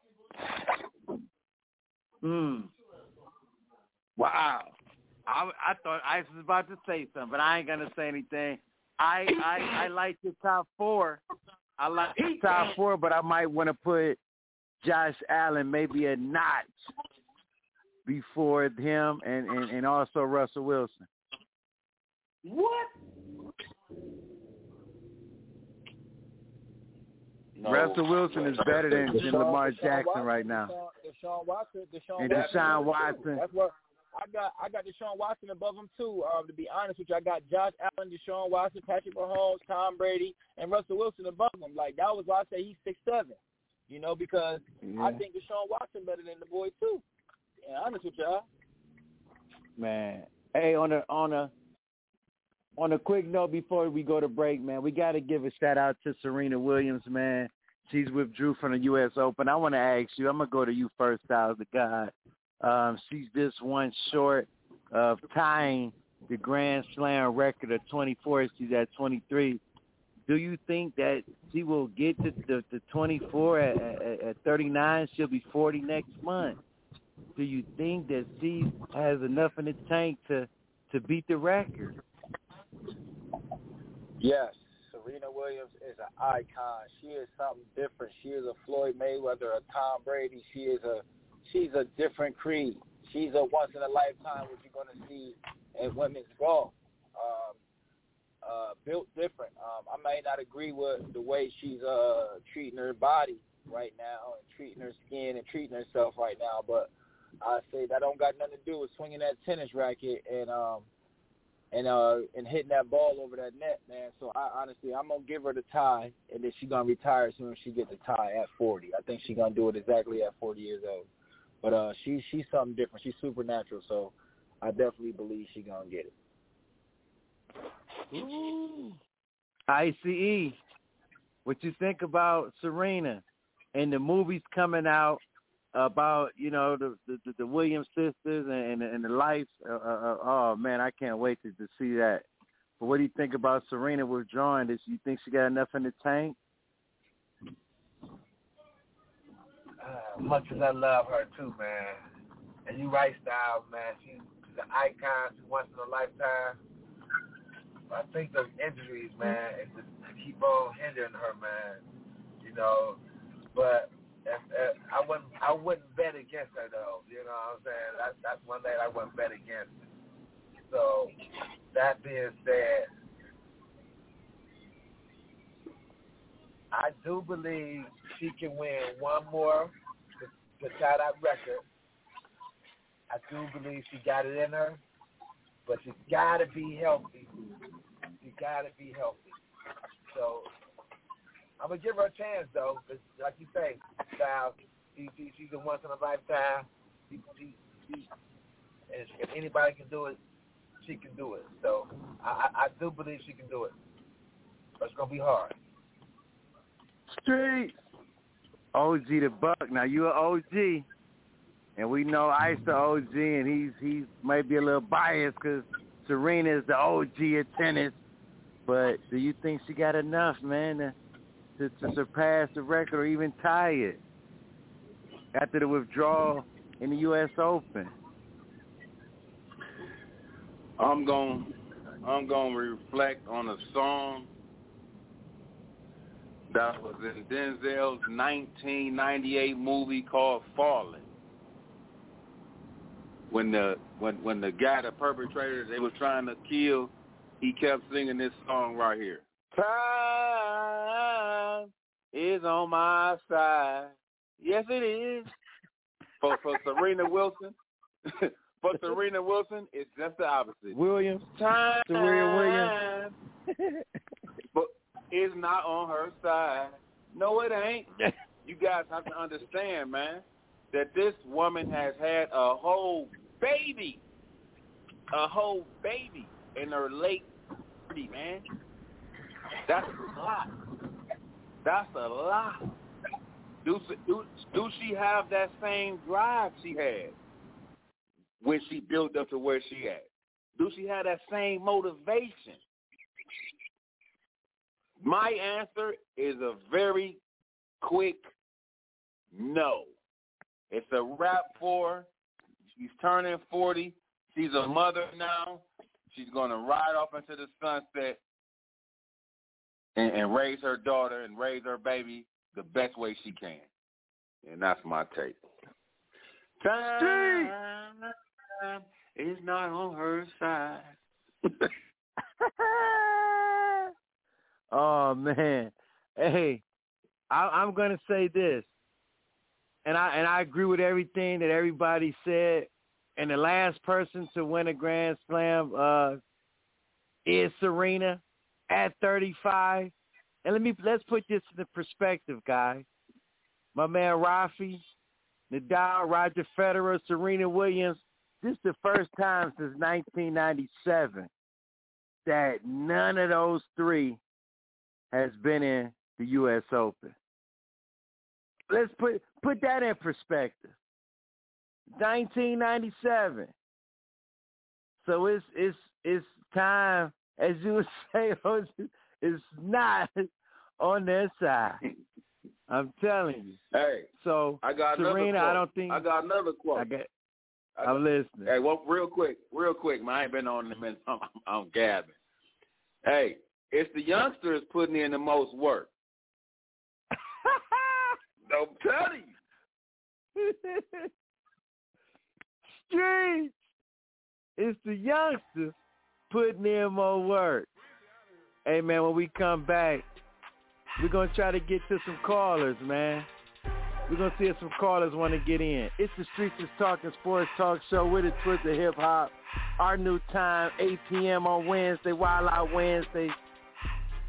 Hmm. Wow. I I thought I was about to say something, but I ain't gonna say anything. I I I like the top four. I like the top four, but I might want to put Josh Allen maybe a notch before him, and and, and also Russell Wilson. What? No. Russell Wilson is better than, than Lamar Jackson right now. Deshaun Watson, Deshaun and Deshaun Watson. That's what I got. I got Deshaun Watson above him too. Um, to be honest with you, I got Josh Allen, Deshaun Watson, Patrick Mahomes, Tom Brady, and Russell Wilson above him. Like that was why I say he's six seven. You know, because yeah. I think Deshaun Watson better than the boy too. Yeah, honest with y'all. Man, hey, on a on a on a quick note before we go to break, man, we got to give a shout out to Serena Williams, man. She's withdrew from the U.S. Open. I want to ask you. I'm gonna go to you first, Styles the God. Um, she's just one short of tying the Grand Slam record of 24. She's at 23. Do you think that she will get to the, the 24 at, at, at 39? She'll be 40 next month. Do you think that she has enough in the tank to to beat the record? Yes, Serena Williams is an icon. She is something different. She is a Floyd Mayweather, a Tom Brady. She is a she's a different creed. She's a once in a lifetime what you're gonna see in women's golf. Um, uh, built different. Um, I may not agree with the way she's uh, treating her body right now and treating her skin and treating herself right now, but I say that don't got nothing to do with swinging that tennis racket and um, and uh and hitting that ball over that net, man. So I honestly I'm gonna give her the tie and then she's gonna retire as soon as she gets the tie at forty. I think she's gonna do it exactly at forty years old. But uh she she's something different. She's supernatural, so I definitely believe she gonna get it. ICE, what you think about Serena and the movies coming out about you know the the, the Williams sisters and and the life? Uh, uh, uh, oh man, I can't wait to, to see that. But what do you think about Serena withdrawing? Does you think she got enough in the tank? Uh, much as I love her too, man. And you right, Styles, man. She's an icon. She's once in a lifetime. I think those injuries, man, it just keep on hindering her, man. You know, but if, uh, I wouldn't, I wouldn't bet against her though. You know what I'm saying? That's that's one thing I wouldn't bet against. So, that being said, I do believe she can win one more to, to tie that record. I do believe she got it in her, but she got to be healthy. She got to be healthy. So I'm gonna give her a chance though, cause like you say, Styles, she, she, she's a once in a lifetime. She, she, she, and if anybody can do it, she can do it. So I, I, do believe she can do it, but it's gonna be hard. Street. OG the Buck. Now you an OG, and we know Ice the OG, and he's he's might be a little biased because Serena is the OG of tennis. But do you think she got enough, man, to, to, to surpass the record or even tie it after the withdrawal in the U.S. Open? I'm going I'm going to reflect on a song that was in Denzel's 1998 movie called Fallen. When the when when the guy, the perpetrator, they was trying to kill, he kept singing this song right here. Time is on my side. Yes, it is. For for Serena Wilson, <laughs> for Serena Wilson, it's just the opposite. Williams, Time, Serena Williams. <laughs> but it's not on her side. No, it ain't. <laughs> You guys have to understand, man, that this woman has had a whole baby, a whole baby in her late 30, man. That's a lot. That's a lot. Do, do, she have that same drive she had when she built up to where she at? Do she have that same motivation? My answer is a very quick no. It's a wrap for her. She's turning 40. She's a mother now. She's going to ride off into the sunset and, and raise her daughter and raise her baby the best way she can. And that's my take. Time is not on her side. <laughs> oh man, hey, I, I'm gonna say this, and I and I agree with everything that everybody said. And the last person to win a Grand Slam uh, is Serena at 35. And let me let's put this in perspective, guys. My man Rafi, Nadal, Roger Federer, Serena Williams. This is the first time since 1997 that none of those three has been in the U.S. Open. Let's put put that in perspective. 1997. So it's it's it's time, as you would <laughs> say, it's not on their side. <laughs> I'm telling you. Hey, so I got Serena, another I don't think I got another quote. I got, I I'm listening. Hey, well, real quick, real quick, man. I ain't been on in a minute. <laughs> I'm, I'm gabbing. Hey, it's the youngsters putting in the most work. <laughs> I'm telling you. Streets. It's the youngsters putting in more work. Hey man, when we come back, we're gonna try to get to some callers, man. We're gonna see if some callers want to get in. It's the Streets is Talking Sports Talk Show with a twist of hip hop. Our new time, 8 p.m. on Wednesday, Wild Out Wednesday.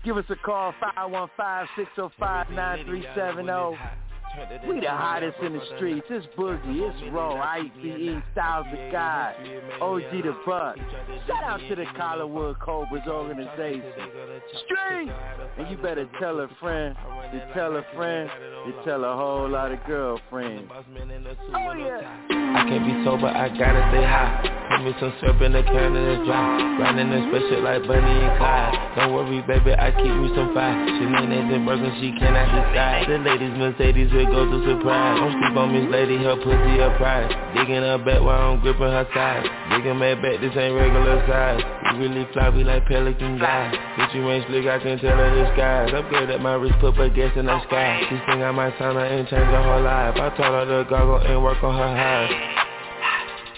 Give us a call, 515-605-9370. We the hottest in the streets. It's Boogie, it's Roll, ICE, Styles the God, OG the Buck. Shout out to the Collarwood Cobras organization. Street! And you better tell a friend, to tell a friend, to tell a whole lot of girlfriends. Oh yeah! I can't be sober, I gotta stay high. Put me some syrup in the can and it's dry. Riding this special like Bonnie and Clyde. Don't worry, baby, I keep me some fire. She named and broken, she cannot decide. The ladies Mercedes will go to surprise. Don't sleep on Miss Lady, her pussy a prize. Digging her back while I'm gripping her side. Digging my back, this ain't regular size. We really fly, we like pelican guys. Bitch, you ain't slick, I can tell her skies. Upgrade at my wrist, put her gas in the sky. She think I might sign her and change her whole life. I told her to goggle and work on her highs.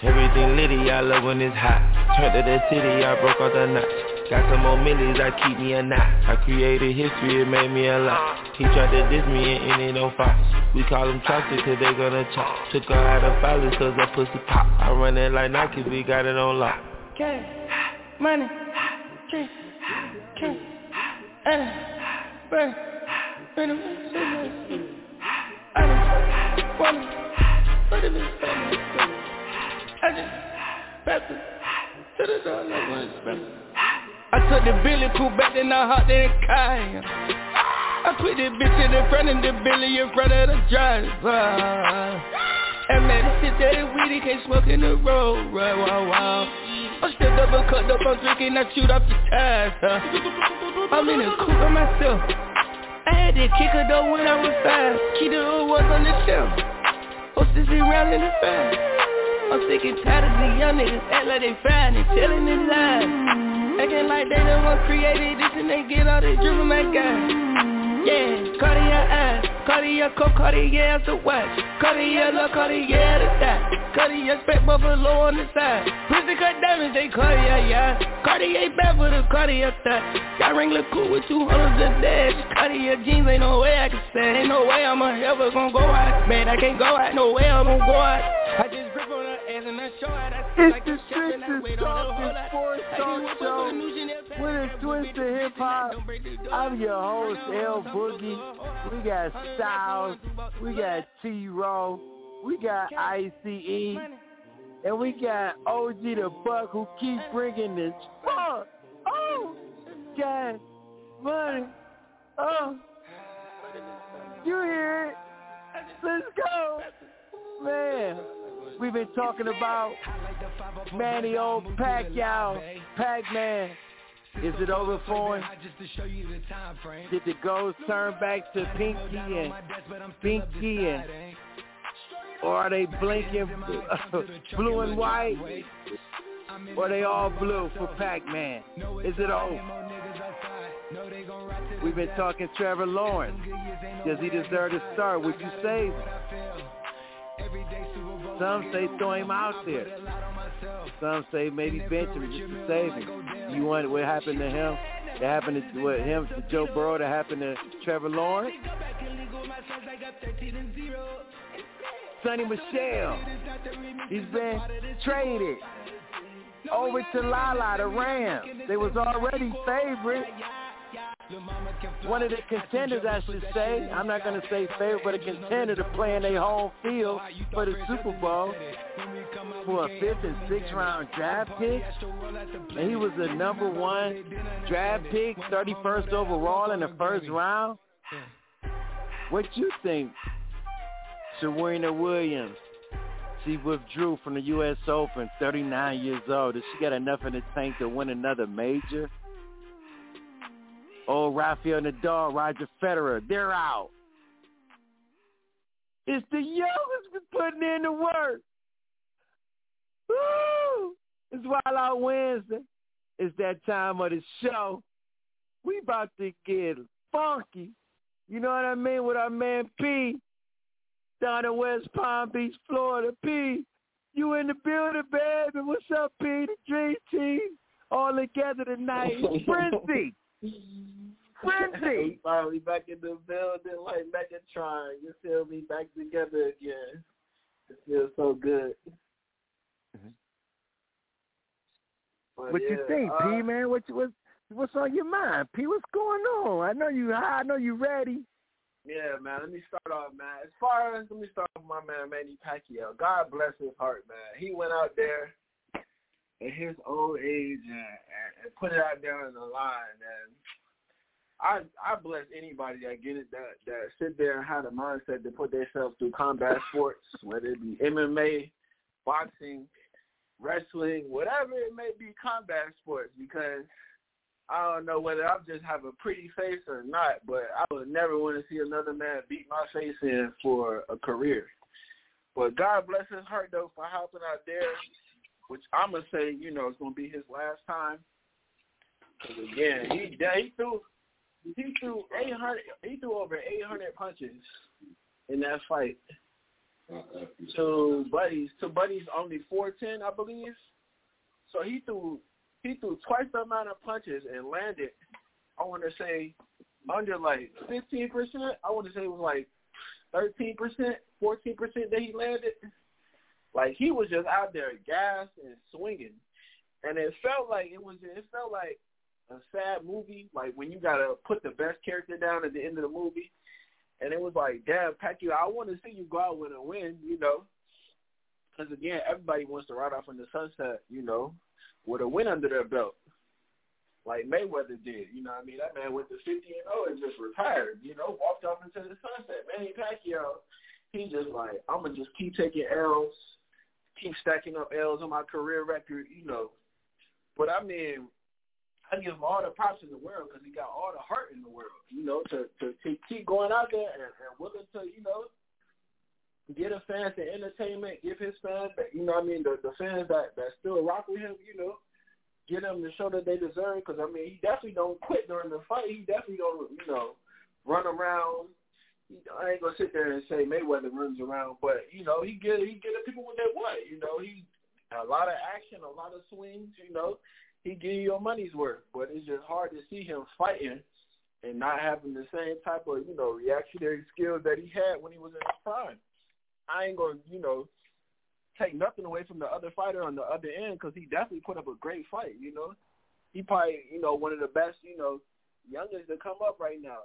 Everything litty, I love when it's hot. Turned to the city, I broke all the knots. Got some more millies, I keep me a knot. I created history, it made me a lot. He tried to diss me and it don't fox. We call them chopsticks cause they gonna chop. Took her out of filers cause her pussy pop. I run it like Nike, we got it on lock. Cash, money, cash, cash, uh, burn, I don't wanna, it just, to the door I took the Billy cool back then I hopped in the car. I put the bitch in the front of the Billy in front of the driver. And man, this shit that is weed, can't smoke in the road, right, wow, wow. I'm still double cut up, I'm drinking, I shoot off the tires, huh? I'm in the coupe by myself. I had to kick her though when I was five. Keep the ones on the shelf. Hostess around in the fast. I'm sick and tired of the young niggas act like they fine and telling their lies. Acting like they the one created this and they get all this from that guy. Yeah, Cartier eyes, Cartier coat, Cartier the watch, Cartier look, Cartier the dot, Cartier spec buffalo on the side. Pussy cut diamonds, they Cartier, yeah. Cartier bad for the Cartier thought. Got ring look cool with two hundreds a dash. Cartier jeans, ain't no way I can say. Ain't no way I'm ever gonna go out. Man, I can't go out, no way I'm gonna go out. I just grip on and I show her that it's like the strictest talking sports talk show with a twist of hip hop. I'm your host, L Boogie. We got Styles, we got T Row, we got ICE, and we got OG the Buck who keeps bringing this fuck. Oh, gas, money. Oh, you hear it? Let's go, man. We've been talking about Manny old Pacquiao, Pac-Man. Is it over for him? Did the ghost turn back to Pinky and Pinky and or are they blinking <laughs> blue and white? Or are they all blue for Pac-Man? Is it over? We've been talking Trevor Lawrence. Does he deserve to start? Would you save him? Some say throw him out there. Some say maybe bench him just to save him. You want what happened to him? That happened to what him to Joe Burrow. That happened to Trevor Lawrence. Sony Michel. He's been traded over to Lala, the Rams. They was already favorite. One of the contenders, I should say. I'm not going to say favorite, but a contender to play in their home field for the Super Bowl for a fifth and sixth round draft pick. And he was the number one draft pick, 31st overall in the first round. What you think, Serena Williams? She withdrew from the U.S. Open, 39 years old. Does she got enough in the tank to win another major? Oh, Rafael Nadal, Roger Federer, they're out. It's the youngest been putting in the work. Woo! It's Wild Out Wednesday. It's that time of the show. We about to get funky. You know what I mean? With our man P down in West Palm Beach, Florida. P, you in the building, baby. What's up, P? The Dream Team all together tonight. <laughs> Frenzy. Frenzy. <laughs> finally back in the building like Megatron. You feel me? Back together again. It feels so good. Mm-hmm. what yeah, you think, uh, P man? What you what, what's on your mind, P? What's going on? I know you high. I know you ready. Yeah, man. Let me start off, man. As far as let me start with my man Manny Pacquiao. God bless his heart, man. He went out there at his old age and, and, put it out there on the line, and I I bless anybody that get it that that sit there and have the mindset to put themselves through combat sports, whether it be MMA, boxing, wrestling, whatever it may be, combat sports. Because I don't know whether I'm just have a pretty face or not, but I would never want to see another man beat my face in for a career. But God bless his heart though for helping out there, which I'm gonna say, you know, it's gonna be his last time. Because again, he he threw he threw eight hundred. He threw over eight hundred punches in that fight. To buddies, to buddies only four ten, I believe. So he threw he threw twice the amount of punches and landed. I want to say under like fifteen percent. I want to say it was like thirteen percent, fourteen percent that he landed. Like he was just out there gassed and swinging, and it felt like it was. It felt like a sad movie, like when you gotta put the best character down at the end of the movie, and it was like, damn, Pacquiao, I want to see you go out with a win, you know, because again, everybody wants to ride off in the sunset, you know, with a win under their belt, like Mayweather did. You know, what I mean, that man went to fifty and zero and just retired, you know, walked off into the sunset. Manny Pacquiao, he just like, I'm gonna just keep taking L's, keep stacking up L's on my career record, you know. But I mean, I give him all the props in the world because he got all the heart in the world, you know, to to, to keep going out there and, and willing to, you know, get a fans the entertainment, give his fans, you know, I mean, the the fans that that still rock with him, you know, get them the show that they deserve. Because I mean, he definitely don't quit during the fight. He definitely don't, you know, run around. I ain't gonna sit there and say Mayweather runs around, but you know, he get he get the people what they want. You know, he a lot of action, a lot of swings. You know, he give you your money's worth. But it's just hard to see him fighting and not having the same type of, you know, reactionary skills that he had when he was in his prime. I ain't to, you know, take nothing away from the other fighter on the other end because he definitely put up a great fight, you know. He probably, you know, one of the best, you know, youngest to come up right now.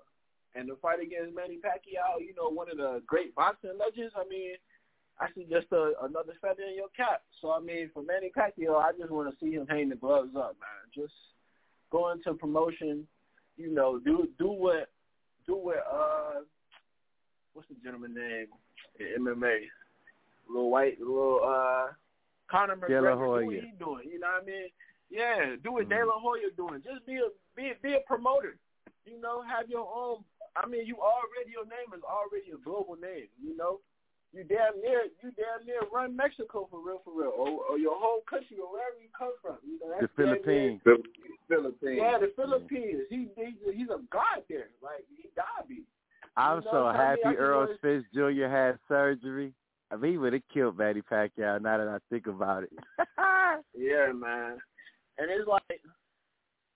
And the fight against Manny Pacquiao, you know, one of the great boxing legends, I mean – actually just a, another feather in your cap. So I mean, for Manny Pacquiao, I just want to see him hang the gloves up, man. Just go into promotion, you know, do do what do what uh what's the gentleman name in MMA? Little white, little uh Conor McGregor. Do what he doing? You know what I mean? Yeah, do what mm-hmm. De La Hoya doing. Just be a be be a promoter. You know, have your own. I mean, you already your name is already a global name. You know, you damn near you damn near run Mexico for real, for real, or, or your whole country or wherever you come from. You know, the Philippines. Near, Philippines. Yeah, the Philippines. He, he he's a god there. Like he gotta be. I'm you so happy I mean, Errol Spence Jr. had surgery. I mean, he would have killed Manny Pacquiao. Now that I think about it. <laughs> <laughs> yeah, man. And it's like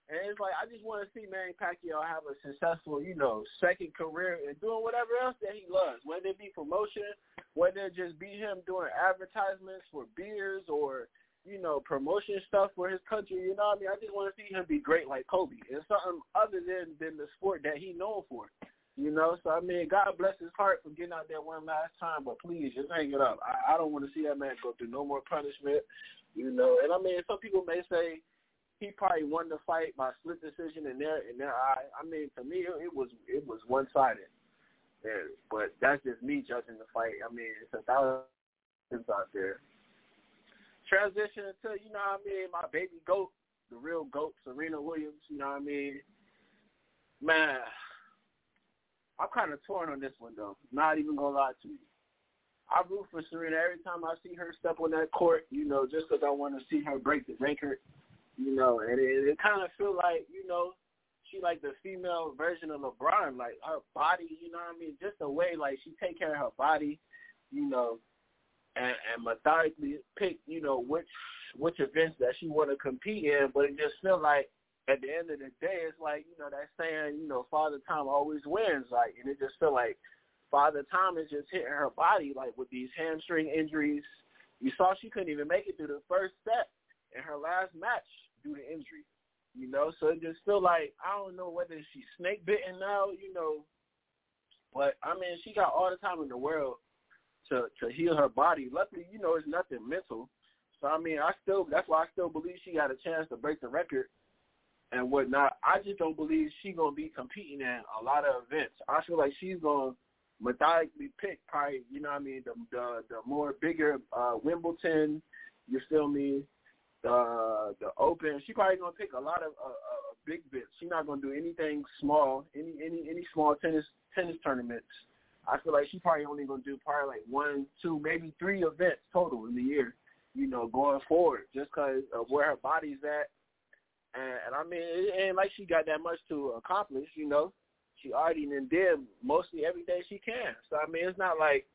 and it's like I just want to see Manny Pacquiao have a successful, you know, second career and doing whatever else that he loves, whether it be promotion, whether it just be him doing advertisements for beers or, you know, promotion stuff for his country. You know what I mean? I just want to see him be great like Kobe and something other than than the sport that he known for. You know, so I mean, God bless his heart for getting out there one last time, but please just hang it up. I, I don't want to see that man go through no more punishment. You know, and I mean, some people may say he probably won the fight by split decision in their in their eye. I mean, to me, it, was it was one sided. Yeah, but that's just me judging the fight. I mean, it's a thousand out there. Transition to you know what I mean, my baby goat, the real goat, Serena Williams. You know what I mean, man. I'm kind of torn on this one though. Not even gonna lie to you. I root for Serena every time I see her step on that court. You know, just because I want to see her break the record you know, and it, it kind of feel like, you know, she like the female version of LeBron, like her body, you know what I mean? Just the way like she take care of her body, you know, and, and methodically pick, you know, which which events that she want to compete in. But it just feel like at the end of the day, it's like you know that saying, you know, Father Time always wins. Like, and it just feel like Father Time is just hitting her body like with these hamstring injuries. You saw she couldn't even make it through the first set in her last match due to injury. You know, so it just feel like I don't know whether she's snake bitten now. You know, But I mean, she got all the time in the world to to heal her body. Luckily, you know, it's nothing mental. So I mean, I still that's why I still believe she got a chance to break the record and whatnot. I just don't believe she gonna be competing in a lot of events. I feel like she's gonna methodically pick probably, you know what I mean, the the, the more bigger uh Wimbledon, you feel me, the the Open. She probably gonna pick a lot of uh, uh, big bits. She's not gonna do anything small, any any any small tennis tennis tournaments. I feel like she probably only gonna do probably like one, two, maybe three events total in the year. You know, going forward, just because of where her body's at. And, and I mean, it ain't like she got that much to accomplish. You know, she already did mostly everything she can. So I mean, it's not like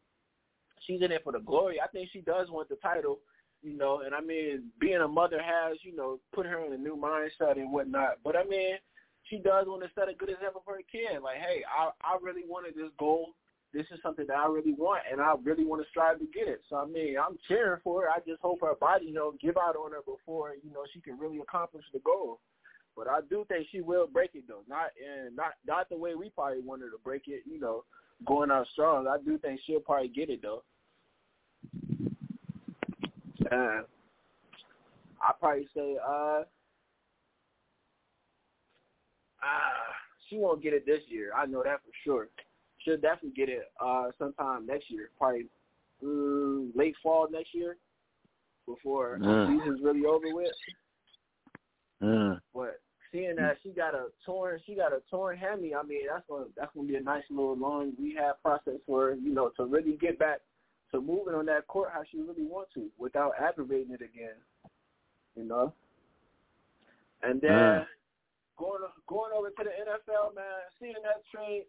she's in it for the glory. I think she does want the title you know, and I mean, being a mother has, you know, put her in a new mindset and whatnot. But I mean, she does want to set a good example for her kid. Like, hey, I I really wanted this goal. This is something that I really want, and I really want to strive to get it. So I mean, I'm cheering for her. I just hope her body, you know, give out on her before you know she can really accomplish the goal. But I do think she will break it though. Not and not not the way we probably wanted to break it. You know, going out strong. I do think she'll probably get it though. Uh, I probably say uh, uh, she won't get it this year. I know that for sure. She'll definitely get it uh sometime next year, probably um, late fall next year, before Mm. the season's really over with. Mm. But seeing that she got a torn, she got a torn hammy. I mean, that's gonna that's gonna be a nice little long rehab process for her, you know, to really get back to moving on that court how she really wants to without aggravating it again. You know. And then Mm. going going over to the NFL, man, seeing that trade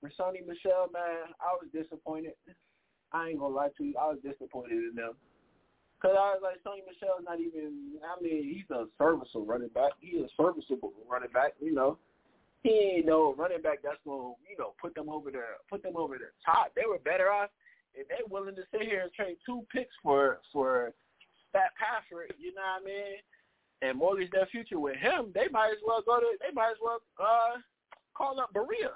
for Sony Michel, man, I was disappointed. I ain't gonna lie to you, I was disappointed in them. Cause I was like, Sony Michel's not even. I mean, he's a serviceable running back. He's a serviceable running back. You know, he ain't no running back that's gonna, you know, put them over the put them over the top. They were better off if they willing to sit here and trade two picks for for Stafford. You know what I mean? And mortgage their future with him. They might as well go to. They might as well uh call up Berea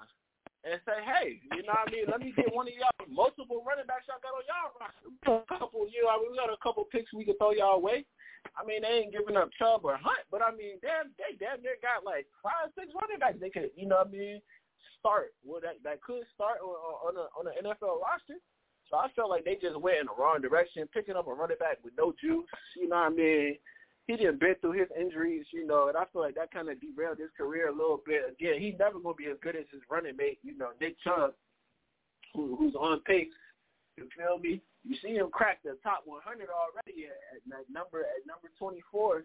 and say, hey, you know what I mean? Let me get one of y'all multiple running backs y'all got on y'all roster. A couple, you know, we got a couple picks we can throw y'all away. I mean, they ain't giving up Chubb or Hunt, but I mean, damn, they damn near got like five, six running backs they could, you know what I mean, start. Well, that that could start on on a on an NFL roster. So I felt like they just went in the wrong direction, picking up a running back with no juice. You know what I mean? He didn't been through his injuries, you know, and I feel like that kind of derailed his career a little bit. Again, he's never going to be as good as his running mate, you know, Nick Chubb, who, who's on pace. You feel me? You see him crack the top 100 already at, at number at number 24.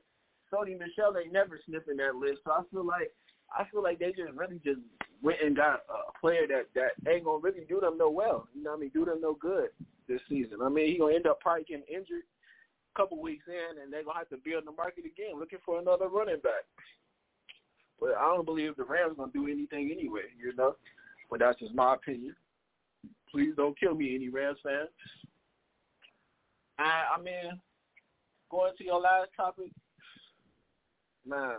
Sony Michel ain't never sniffing that list, so I feel like I feel like they just really just went and got a player that that ain't gonna really do them no well. You know what I mean? Do them no good this season. I mean, he gonna end up probably getting injured a couple weeks in, and they're gonna have to be on the market again looking for another running back. But I don't believe the Rams gonna do anything anyway. You know, but that's just my opinion. Please don't kill me, any Rams fans. I, I mean, going to your last topic, man.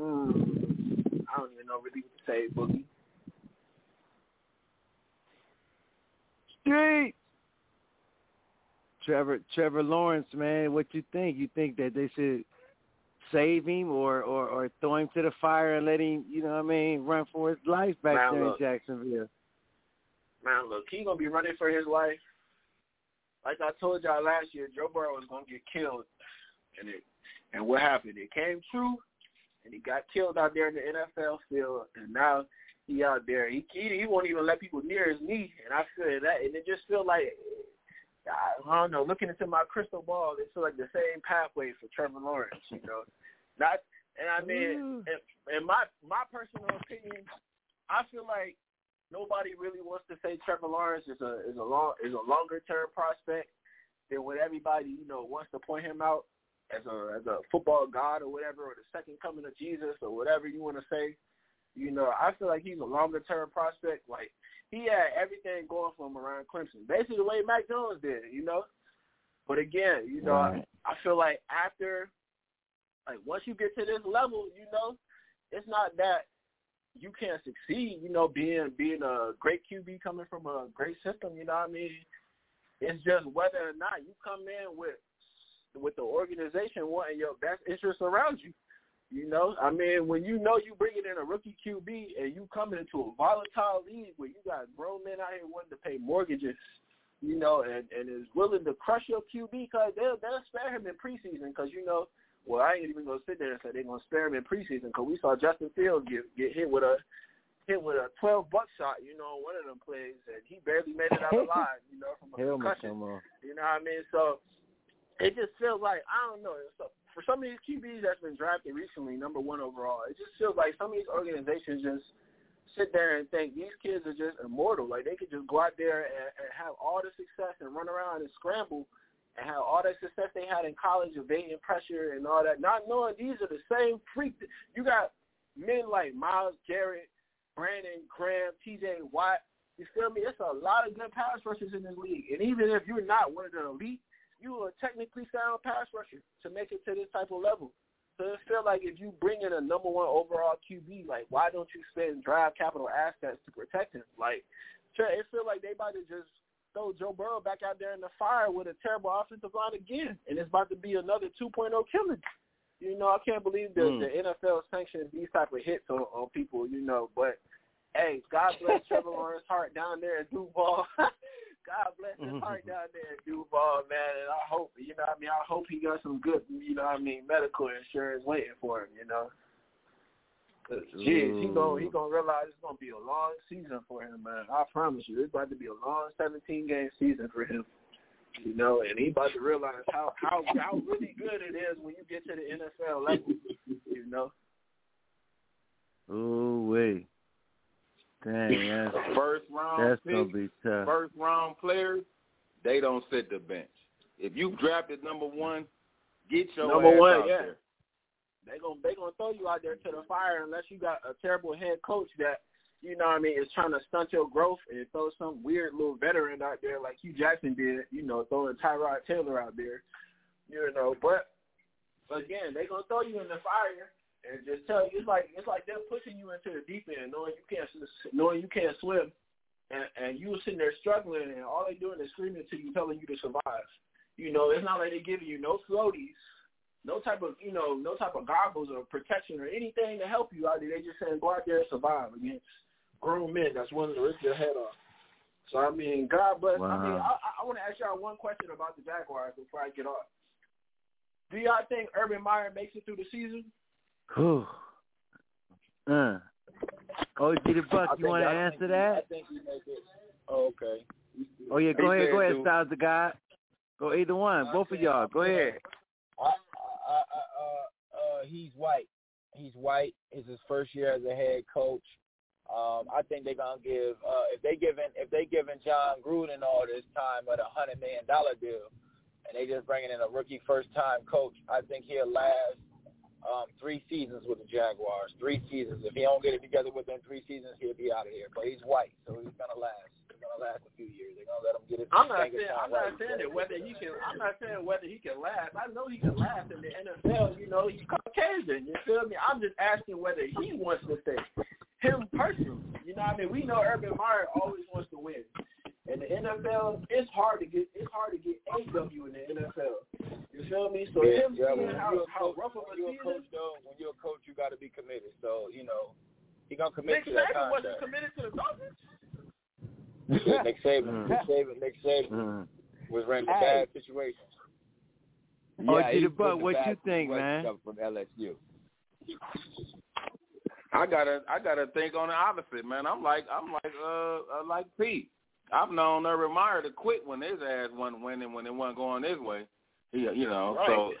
Hmm, I don't even know really what to say, Boogie. Street. Trevor Trevor Lawrence, man, what you think? You think that they should save him or, or, or throw him to the fire and let him, you know what I mean, run for his life back Man, there in. Jacksonville? Man, look, he gonna be running for his life. Like I told y'all last year, Joe Burrow was gonna get killed, and it and what happened? It came true, and he got killed out there in the NFL field, and now he out there. He he, he won't even let people near his knee, and I feel that, and it just feel like I don't know. Looking into my crystal ball, it feels like the same pathway for Trevor Lawrence. You know, not and I mean, in, in my my personal opinion, I feel like nobody really wants to say Trevor Lawrence is a is a long is a longer term prospect than what everybody you know wants to point him out as a as a football god or whatever, or the second coming of Jesus or whatever you want to say. You know, I feel like he's a longer term prospect. Like he had everything going for him around Clemson, basically the way Mac Jones did. You know, but again, you know, Right. I, I feel like after, like once you get to this level, you know, it's not that you can't succeed. You know, being being a great QB coming from a great system. You know what I mean? It's just whether or not you come in with with the organization wanting your best interests around you. You know, I mean, when you know you bringing in a rookie QB and you coming into a volatile league where you got grown men out here wanting to pay mortgages, you know, and and is willing to crush your QB because they'll they'll spare him in preseason because you know, well, I ain't even gonna sit there and say they're gonna spare him in preseason because we saw Justin Fields get get hit with a hit with a 12 buck shot, you know, one of them plays, and he barely made it out <laughs> alive, you know, from a concussion. You know what I mean? So it just feels like I don't know. For some of these QBs that's been drafted recently, number one overall, it just feels like some of these organizations just sit there and think these kids are just immortal. Like they could just go out there and, and have all the success and run around and scramble and have all that success they had in college, evading pressure and all that, not knowing these are the same freak. You got men like Myles Garrett, Brandon Graham, T.J. Watt. You feel me? It's a lot of good pass rushers in this league, and even if you're not one of the elite you are technically sound pass rusher to make it to this type of level. So it feel like if you bring in a number one overall QB, like why don't you spend draft capital assets to protect him? Like it feel like they about to just throw Joe Burrow back out there in the fire with a terrible offensive line again, and it's about to be another 2.0 killing. You know, I can't believe the, mm. the NFL sanctioned these type of hits on, on people. You know, but hey, God bless <laughs> Trevor Lawrence Hart down there at Duval. <laughs> hope he got some good, you know, what I mean, medical insurance waiting for him, you know. Cause, geez, he gonna he mm. gonna realize it's gonna be a long season for him, man. I promise you, it's about to be a long 17 game season for him. You know, and he about to realize how how how really good it is when you get to the NFL level. You know. Oh wait. Dang, that's, <laughs> first round that's pick, gonna be tough. First round players, they don't sit the bench. If you drafted number one, get your number one, yeah. there. They gonna they gonna throw you out there to the fire unless you got a terrible head coach that you know what I mean is trying to stunt your growth and throw some weird little veteran out there like Hue Jackson did. You know, throwing Tyrod Taylor out there. You know, but again, they gonna throw you in the fire and just tell you it's like it's like they're pushing you into the deep end, knowing you can't knowing you can't swim, and and you sitting there struggling, and all they doing is screaming to you, telling you to survive. You know, it's not like they're giving you no floaties, no type of you know, no type of goggles or protection or anything to help you out there. They just saying go out there and survive against grown men that's willing to rip your head off. So I mean, God bless. Wow. I mean, I, I want to ask y'all one question about the Jaguars before I get off. Do y'all think Urban Meyer makes it through the season? Whew. Uh. OG the Buck, you want to answer that? I think he make it. Oh, okay. Oh yeah, go He ahead, go ahead. Styles the guy. Go either one, both of y'all. Go ahead. I, I, I, uh, uh, he's white. He's white. It's his first year as a head coach. Um, I think they're gonna give uh, if they giving if they giving Jon Gruden all this time at a hundred million dollar deal, and they just bringing in a rookie first time coach. I think he'll last um, three seasons with the Jaguars. Three seasons. If he don't get it together within three seasons, he'll be out of here. But he's white, so he's gonna last. He's gonna last a few years. They're gonna let him get it. I'm not saying I'm not right. saying that whether he can I'm not saying whether he can last. I know he can last in the NFL. You know he's Caucasian. You feel me? I'm just asking whether he wants to stay. Him personally. You know what I mean? We know Urban Meyer always wants to win. In the NFL, it's hard to get it's hard to get a W in the NFL. You feel me? So yeah, him yeah, seeing when how, you're a how rough of a when you're a season, coach, though, when you're a coach, you got to be committed. So you know, he gonna commit Nick to that Saban wasn't committed to the Dolphins. Yeah, Nick Saban. Nick Saban, Nick Saban Mm. was in a bad situation. OG he the was what you think, man? From LSU. I gotta I gotta think on the opposite, man. I'm like I'm like uh, uh like Pete. I've known Urban Meyer to quit when his ass wasn't winning when it wasn't going his way. He, you know, Right. so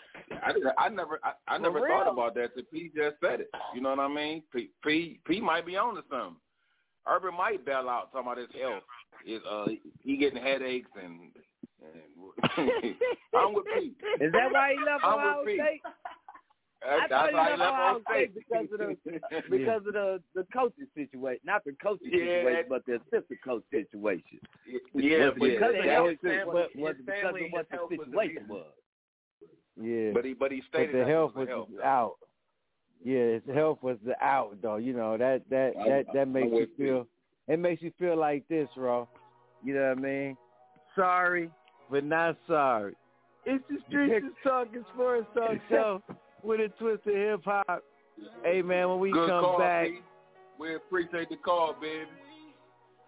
I, I never I, I never For thought real. about that till Pete just said it. You know what I mean? Pete Pete, Pete might be on to something. Urban might bail out talking about his health. Is uh he getting headaches and, and <laughs> I'm with Pete. Is that why he left I'm Ohio with Pete. State? I That's thought he why left he left Ohio Ohio State State because of the <laughs> because of the the coaching situation, not the coaching Yeah. situation, but the assistant coach situation. Yeah, was but it because yeah, of that health, was it. was, his was it because of what his health the was the situation was. Yeah, But he but he but stated the that health it was was health. out. Yeah, his health was the out though. You know that that that that makes you feel. It makes you feel like this, bro. You know what I mean? Sorry, but not sorry. It's the Streets <laughs> is Talking Sports Talk <laughs> Show with a twist of hip hop. Hey man, when we Good come call, back, Pete. we appreciate the call, baby.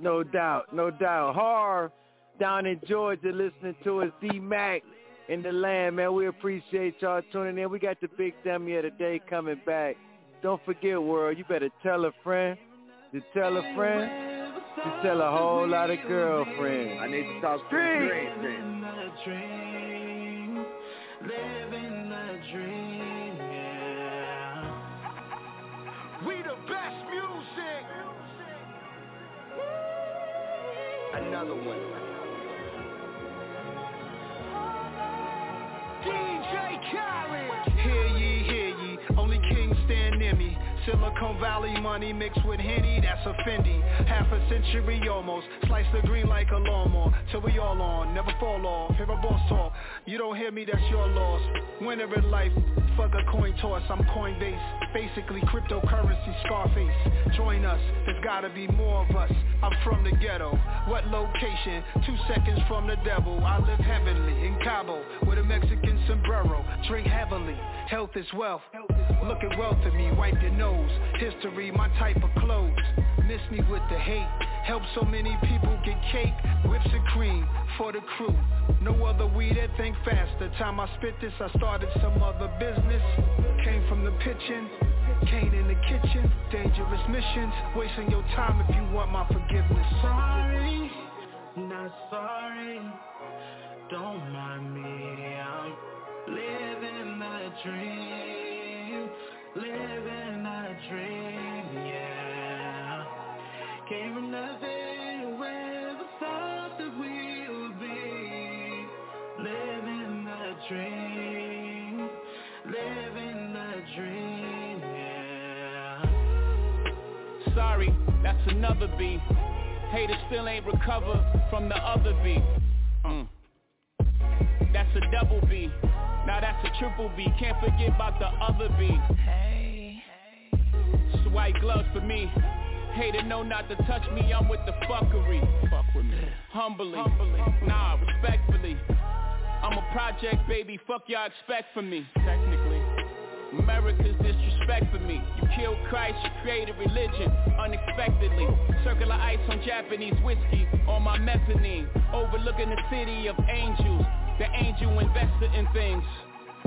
no doubt, no doubt. Har down in Georgia listening to us, D Mac in the land, man. We appreciate y'all tuning in. We got the big dummy of the day coming back. Don't forget, world, you better tell a friend to tell a friend to tell a whole lot of girlfriends. I need to talk to Street. the dream. Living the dream, yeah. We the best music. Another one. Silicon Valley money mixed with Henny, that's a Fendi. Half a century almost, slice the green like a lawnmower. Till we all on, never fall off. Hear a boss talk, you don't hear me, that's your loss. Winner in life, fuck a coin toss, I'm Coinbase. Basically cryptocurrency, Scarface. Join us, there's gotta be more of us. I'm from the ghetto. What location? Two seconds from the devil. I live heavenly in Cabo with a Mexican sombrero. Drink heavily, health is wealth. Look at wealth in me, wipe your nose. History, my type of clothes. Miss me with the hate. Help so many people get cake, whips and cream for the crew. No other weed that think faster. Time I spit this, I started some other business. Came from the pitching, Kane in the kitchen. Dangerous missions, wasting your time if you want my forgiveness. Sorry, not sorry. Don't mind me, I'm living the dream, dream, living the dream, yeah. Sorry, that's another beat. Haters still ain't recovered from the other beat. Mm. That's a double B. Now that's a triple B. Can't forget about the other B. Hey. It's white gloves for me. Hater know not to touch me. I'm with the fuckery. Fuck with me. Humbly. Nah, respectfully. I'm a project baby. Fuck y'all expect from me. Technically. America's disrespect for me. You killed Christ, you created religion unexpectedly. Circular ice on Japanese whiskey on my mezzanine. Overlooking the city of angels. The angel investor in things.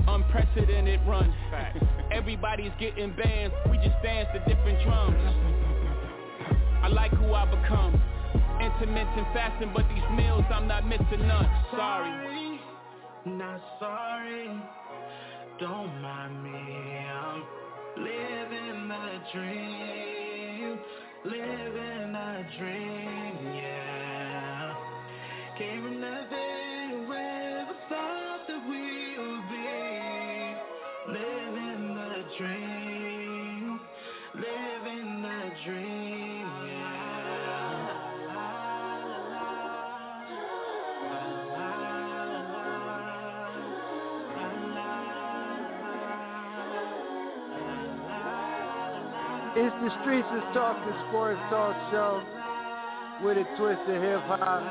Unprecedented run. <laughs> Everybody's getting bands. We just dance to different drums. I like who I become. Intermittent fasting, but these meals I'm not missing none. Sorry. Not sorry. Don't mind me, I'm living the dream, living the dream, yeah. Came from nothing, where the thought that we would be, living the dream, It's the Streets is Talking Sports Talk Show with a twist of hip hop.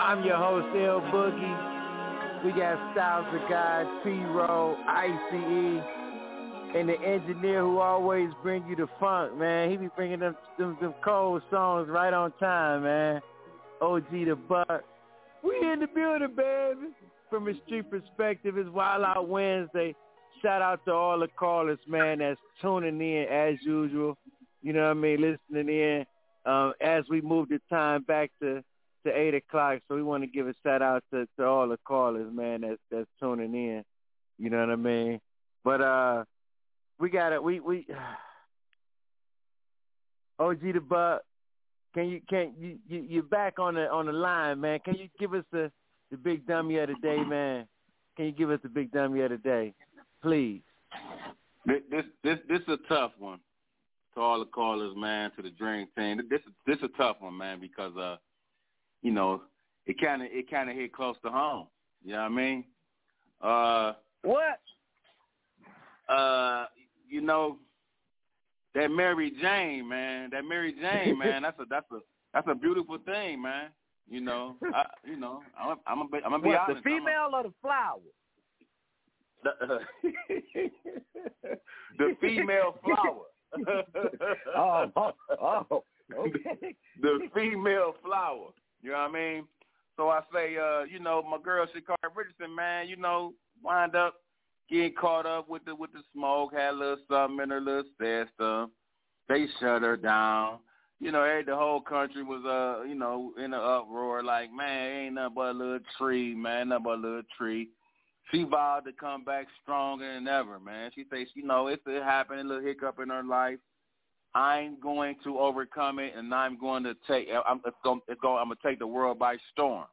I'm your host, L Boogie. We got Styles the Guy, T-Row, ICE, and the engineer who always bring you the funk, man. He be bringing them, them, them cold songs right on time, man. OG the Buck. We in the building, baby. From a street perspective, it's Wild Out Wednesday. Shout out to all the callers, man, that's tuning in as usual. You know what I mean, listening in. Um, as we move the time back to, to eight o'clock, so we want to give a shout out to, to all the callers, man, that's that's tuning in. You know what I mean? But uh we got it. We we <sighs> OG the Buck. Can you can you, you you're back on the on the line, man? Can you give us the the big dummy of the day, man? Can you give us the big dummy of the day, please? This this this, this is a tough one to all the callers, man. To the Dream Team, this is this is a tough one, man, because uh, you know, it kind of it kind of hit close to home. You know what I mean? Uh, what? Uh, you know, that Mary Jane, man, that Mary Jane, <laughs> man, that's a that's a that's a beautiful thing, man. You know, I, you know, I'm I'm gonna be, I'm gonna be what, honest. the female or the flower? The, the female flower. <laughs> oh, oh, oh, okay. the female flower. You know what I mean? So I say, uh, you know, my girl Sha'Carri Richardson, man, you know, wind up getting caught up with the with the smoke, had a little something in her little sister. They shut her down. You know, the whole country was uh, you know, in an uproar, like, man, ain't nothing but a little tree, man, nothing but a little tree. She vowed to come back stronger than ever, man. She says, you know, if it happened, a little hiccup in her life, I'm going to overcome it, and I'm going to take. I'm, it's going, it's going, I'm going to take the world by storm.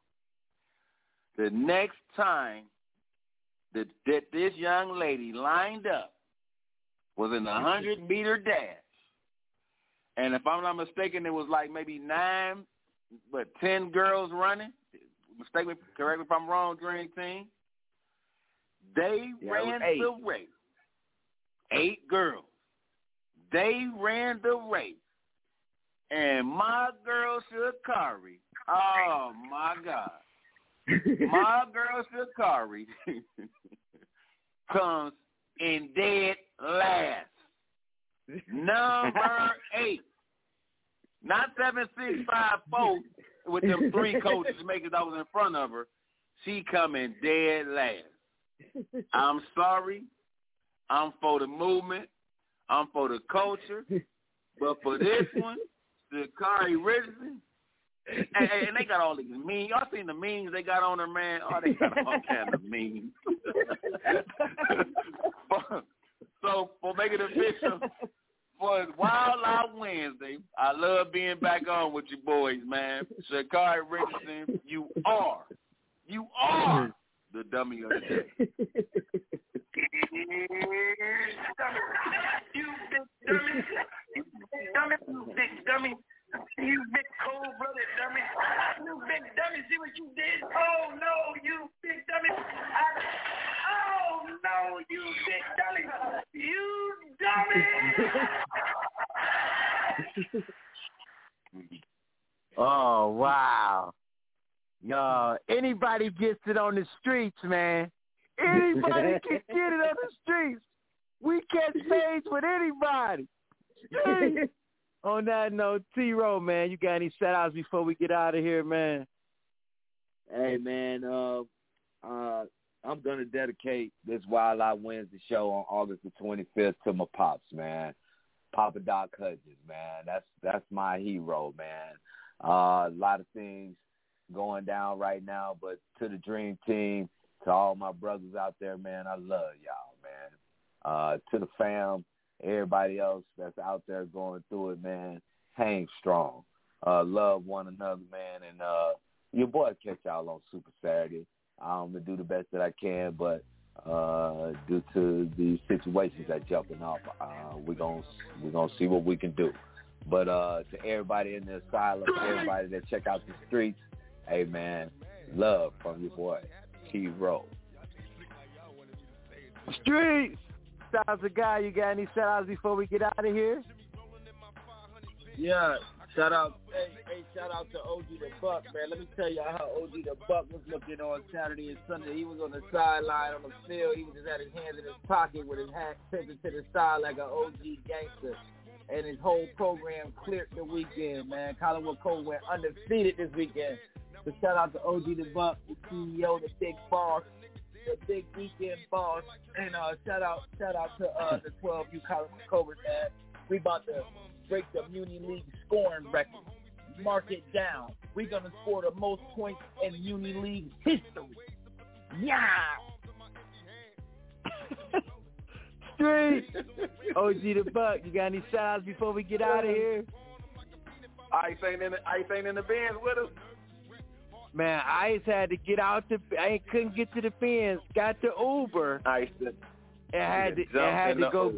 The next time that, that this young lady lined up was in a hundred meter dash, and if I'm not mistaken, it was like maybe nine, but ten girls running. Mistake me, correct me if I'm wrong, Dream Team. They Yeah, ran the race. Eight girls. They ran the race. And my girl Sha'Carri, oh my God. my <laughs> girl Sha'Carri <laughs> comes in dead last. Number eight. Not seven six five four with them three coaches makers that was in front of her. She coming dead last. I'm sorry. I'm for the movement. I'm for the culture. But for this one, the Kari Richardson, and, and they got all these memes. Y'all seen the memes they got on her, man? Oh, they got all kind of memes. <laughs> so for making it official, for Wild Out Wednesday, I love being back on with you boys, man. Sha'Carri Richardson, you are, you are the dummy of the day. You big dummy. You big Dummy, you big dummy. You big cold-blooded dummy. You big dummy, see what you did? Oh, no, you big dummy. I, oh, no, you big dummy. You dummy. Oh wow. Yo, anybody gets it on the streets, man. Anybody <laughs> can get it on the streets. We catch phase with anybody. <laughs> On that note, T Row, man, you got any shout outs before we get out of here, man? Hey man, uh, uh, I'm gonna dedicate this Wild Out Wednesday show on August the 25th to my pops, man. Papa Doc Hudgens, man. That's that's my hero, man. Uh, a lot of things going down right now, but to the Dream Team, to all my brothers out there, man, I love y'all, man. Uh, to the fam, everybody else that's out there going through it, man, hang strong. Uh, love one another, man, and uh, your boy catch y'all on Super Saturday. I'm gonna do the best that I can, but uh, due to the situations that jumping off, uh, we're gonna we're gonna see what we can do. But uh, to everybody in the asylum, everybody that check out the streets, hey man, love from your boy T. Rowe. Streets. Styles a guy, you got any shout outs before we get out of here? Yeah, shout out, hey, hey, shout out to OG the Buck, man. Let me tell y'all how OG the Buck was looking on Saturday and Sunday. He was on the sideline on the field. He was just had his hands in his pocket with his hat tilted to the side like an OG gangster. And his whole program cleared the weekend, man. Collinwood Cole went undefeated this weekend. So shout out to OG the Buck, the CEO, the big boss, the big weekend boss, and uh, shout out, shout out to uh, the 12U Collinwood Cobras, man. We about to break the Muni League scoring record. Mark it down. We're gonna score the most points in Muni League history. Yeah. <laughs> Street. OG the Buck, you got any shout outs before we get out of here? Ice ain't in the Ice ain't in the bands with us. Man, I just had to get out the. I couldn't get to the fence. Got to Uber. Ice. It had to. It had to go.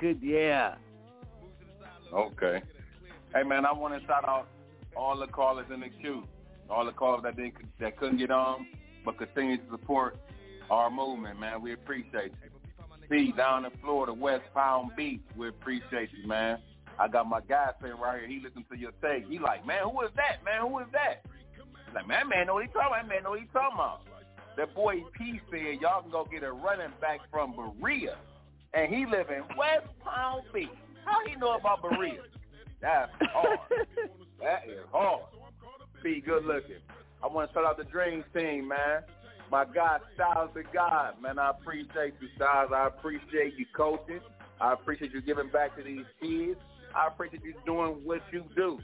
Good. Yeah. Okay. Hey man, I want to shout out all the callers in the queue, all the callers that didn't that couldn't get on, but continue to support our movement, man. We appreciate you. P down in Florida, West Palm Beach. We appreciate you, man. I got my guy sitting right here. He listen to your tape. He like, man, who is that, man? Who is that? Like, man, man, know what he talking about? Man, know what he talking about? That boy P said y'all can go get a running back from Berea, and he live in West Palm Beach. How he know about Berea? That's hard. <laughs> that is hard. P, good looking. I want to shout out the Dreams team, man. My guy, Styles the God, man. I appreciate you, Styles. I appreciate you coaching. I appreciate you giving back to these kids. I appreciate you doing what you do.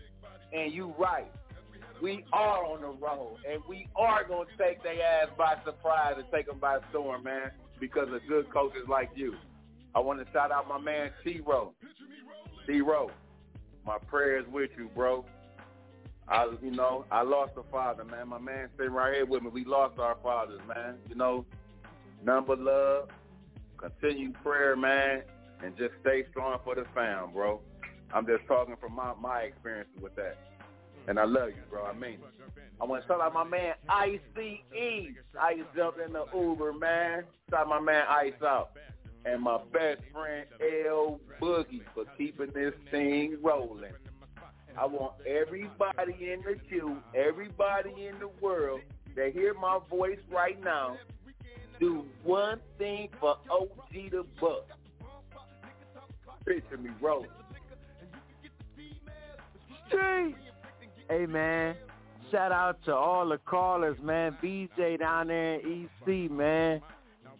And you right we are on the road, and we are going to take their ass by surprise and take them by storm, man, because of good coaches like you. I want to shout out my man T-Row. T-Row, my prayers with you, bro. I, you know, I lost a father, man. My man sitting right here with me. We lost our fathers, man. You know, number love, continue prayer, man, and just stay strong for the fam, bro. I'm just talking from my my experience with that. And I love you, bro. I mean it. I want to shout out my man ICE. Ice jumped in the Uber, man. Shout my man Ice out. And my best friend L Boogie for keeping this thing rolling. I want everybody in the queue, everybody in the world that hear my voice right now, do one thing for OG the Buck. Picture me rolling. Street. Hey man, shout out to all the callers, man. BJ down there in EC, man.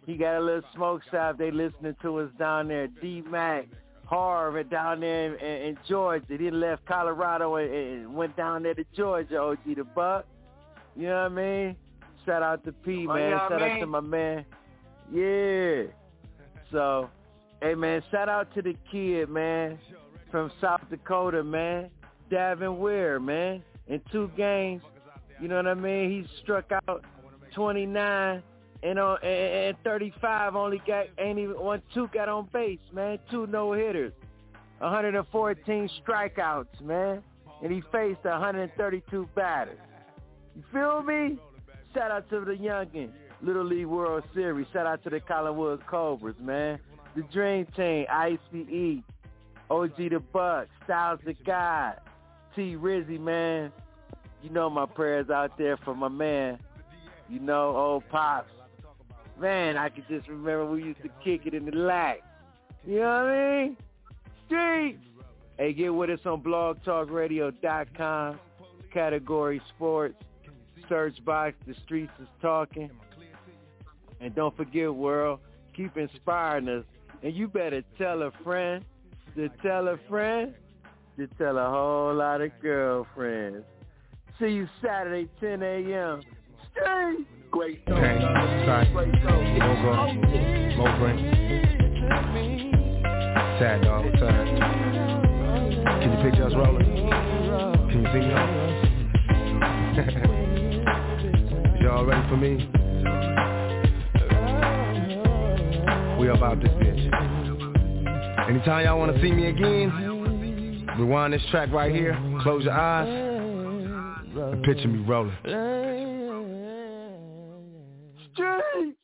He got a little smoke shop. They listening to us down there. D Mac, Harvard down there in, in, Georgia. He left Colorado and, and, went down there to Georgia. OG the Buck. You know what I mean? Shout out to P, oh, man. Oh, shout mean? out to my man. Yeah. So, hey man, shout out to the kid, man, from South Dakota, man. Gavin Weir, man. In two games, you know what I mean? He struck out 29 and on and 35 only got ain't even one two got on base, man. Two no hitters. 114 strikeouts, man. And he faced 132 batters. You feel me? Shout out to the youngin. Little League World Series. Shout out to the Collinwood Cobras, man. The Dream Team, ICE, OG the Buck, Styles the God, T Rizzy, man. You know my prayers out there for my man. You know, old Pops. Man, I can just remember we used to kick it in the lack. You know what I mean? Streets. Hey, get with us on blogtalkradio.com, category sports, search box, the streets is talking. And don't forget, world, keep inspiring us. And you better tell a friend to tell a friend to tell a whole lot of girlfriends. See you Saturday, 10 a.m. Stay. Great show. Okay. Sorry. Great show. Mo Green. Sad dog. Sad. Can you picture us rolling? Can you see me? <laughs> Y'all ready for me? We about this bitch. Anytime y'all want to see me again, Rewind this track right here. Close your eyes. And picture me rolling. Straight.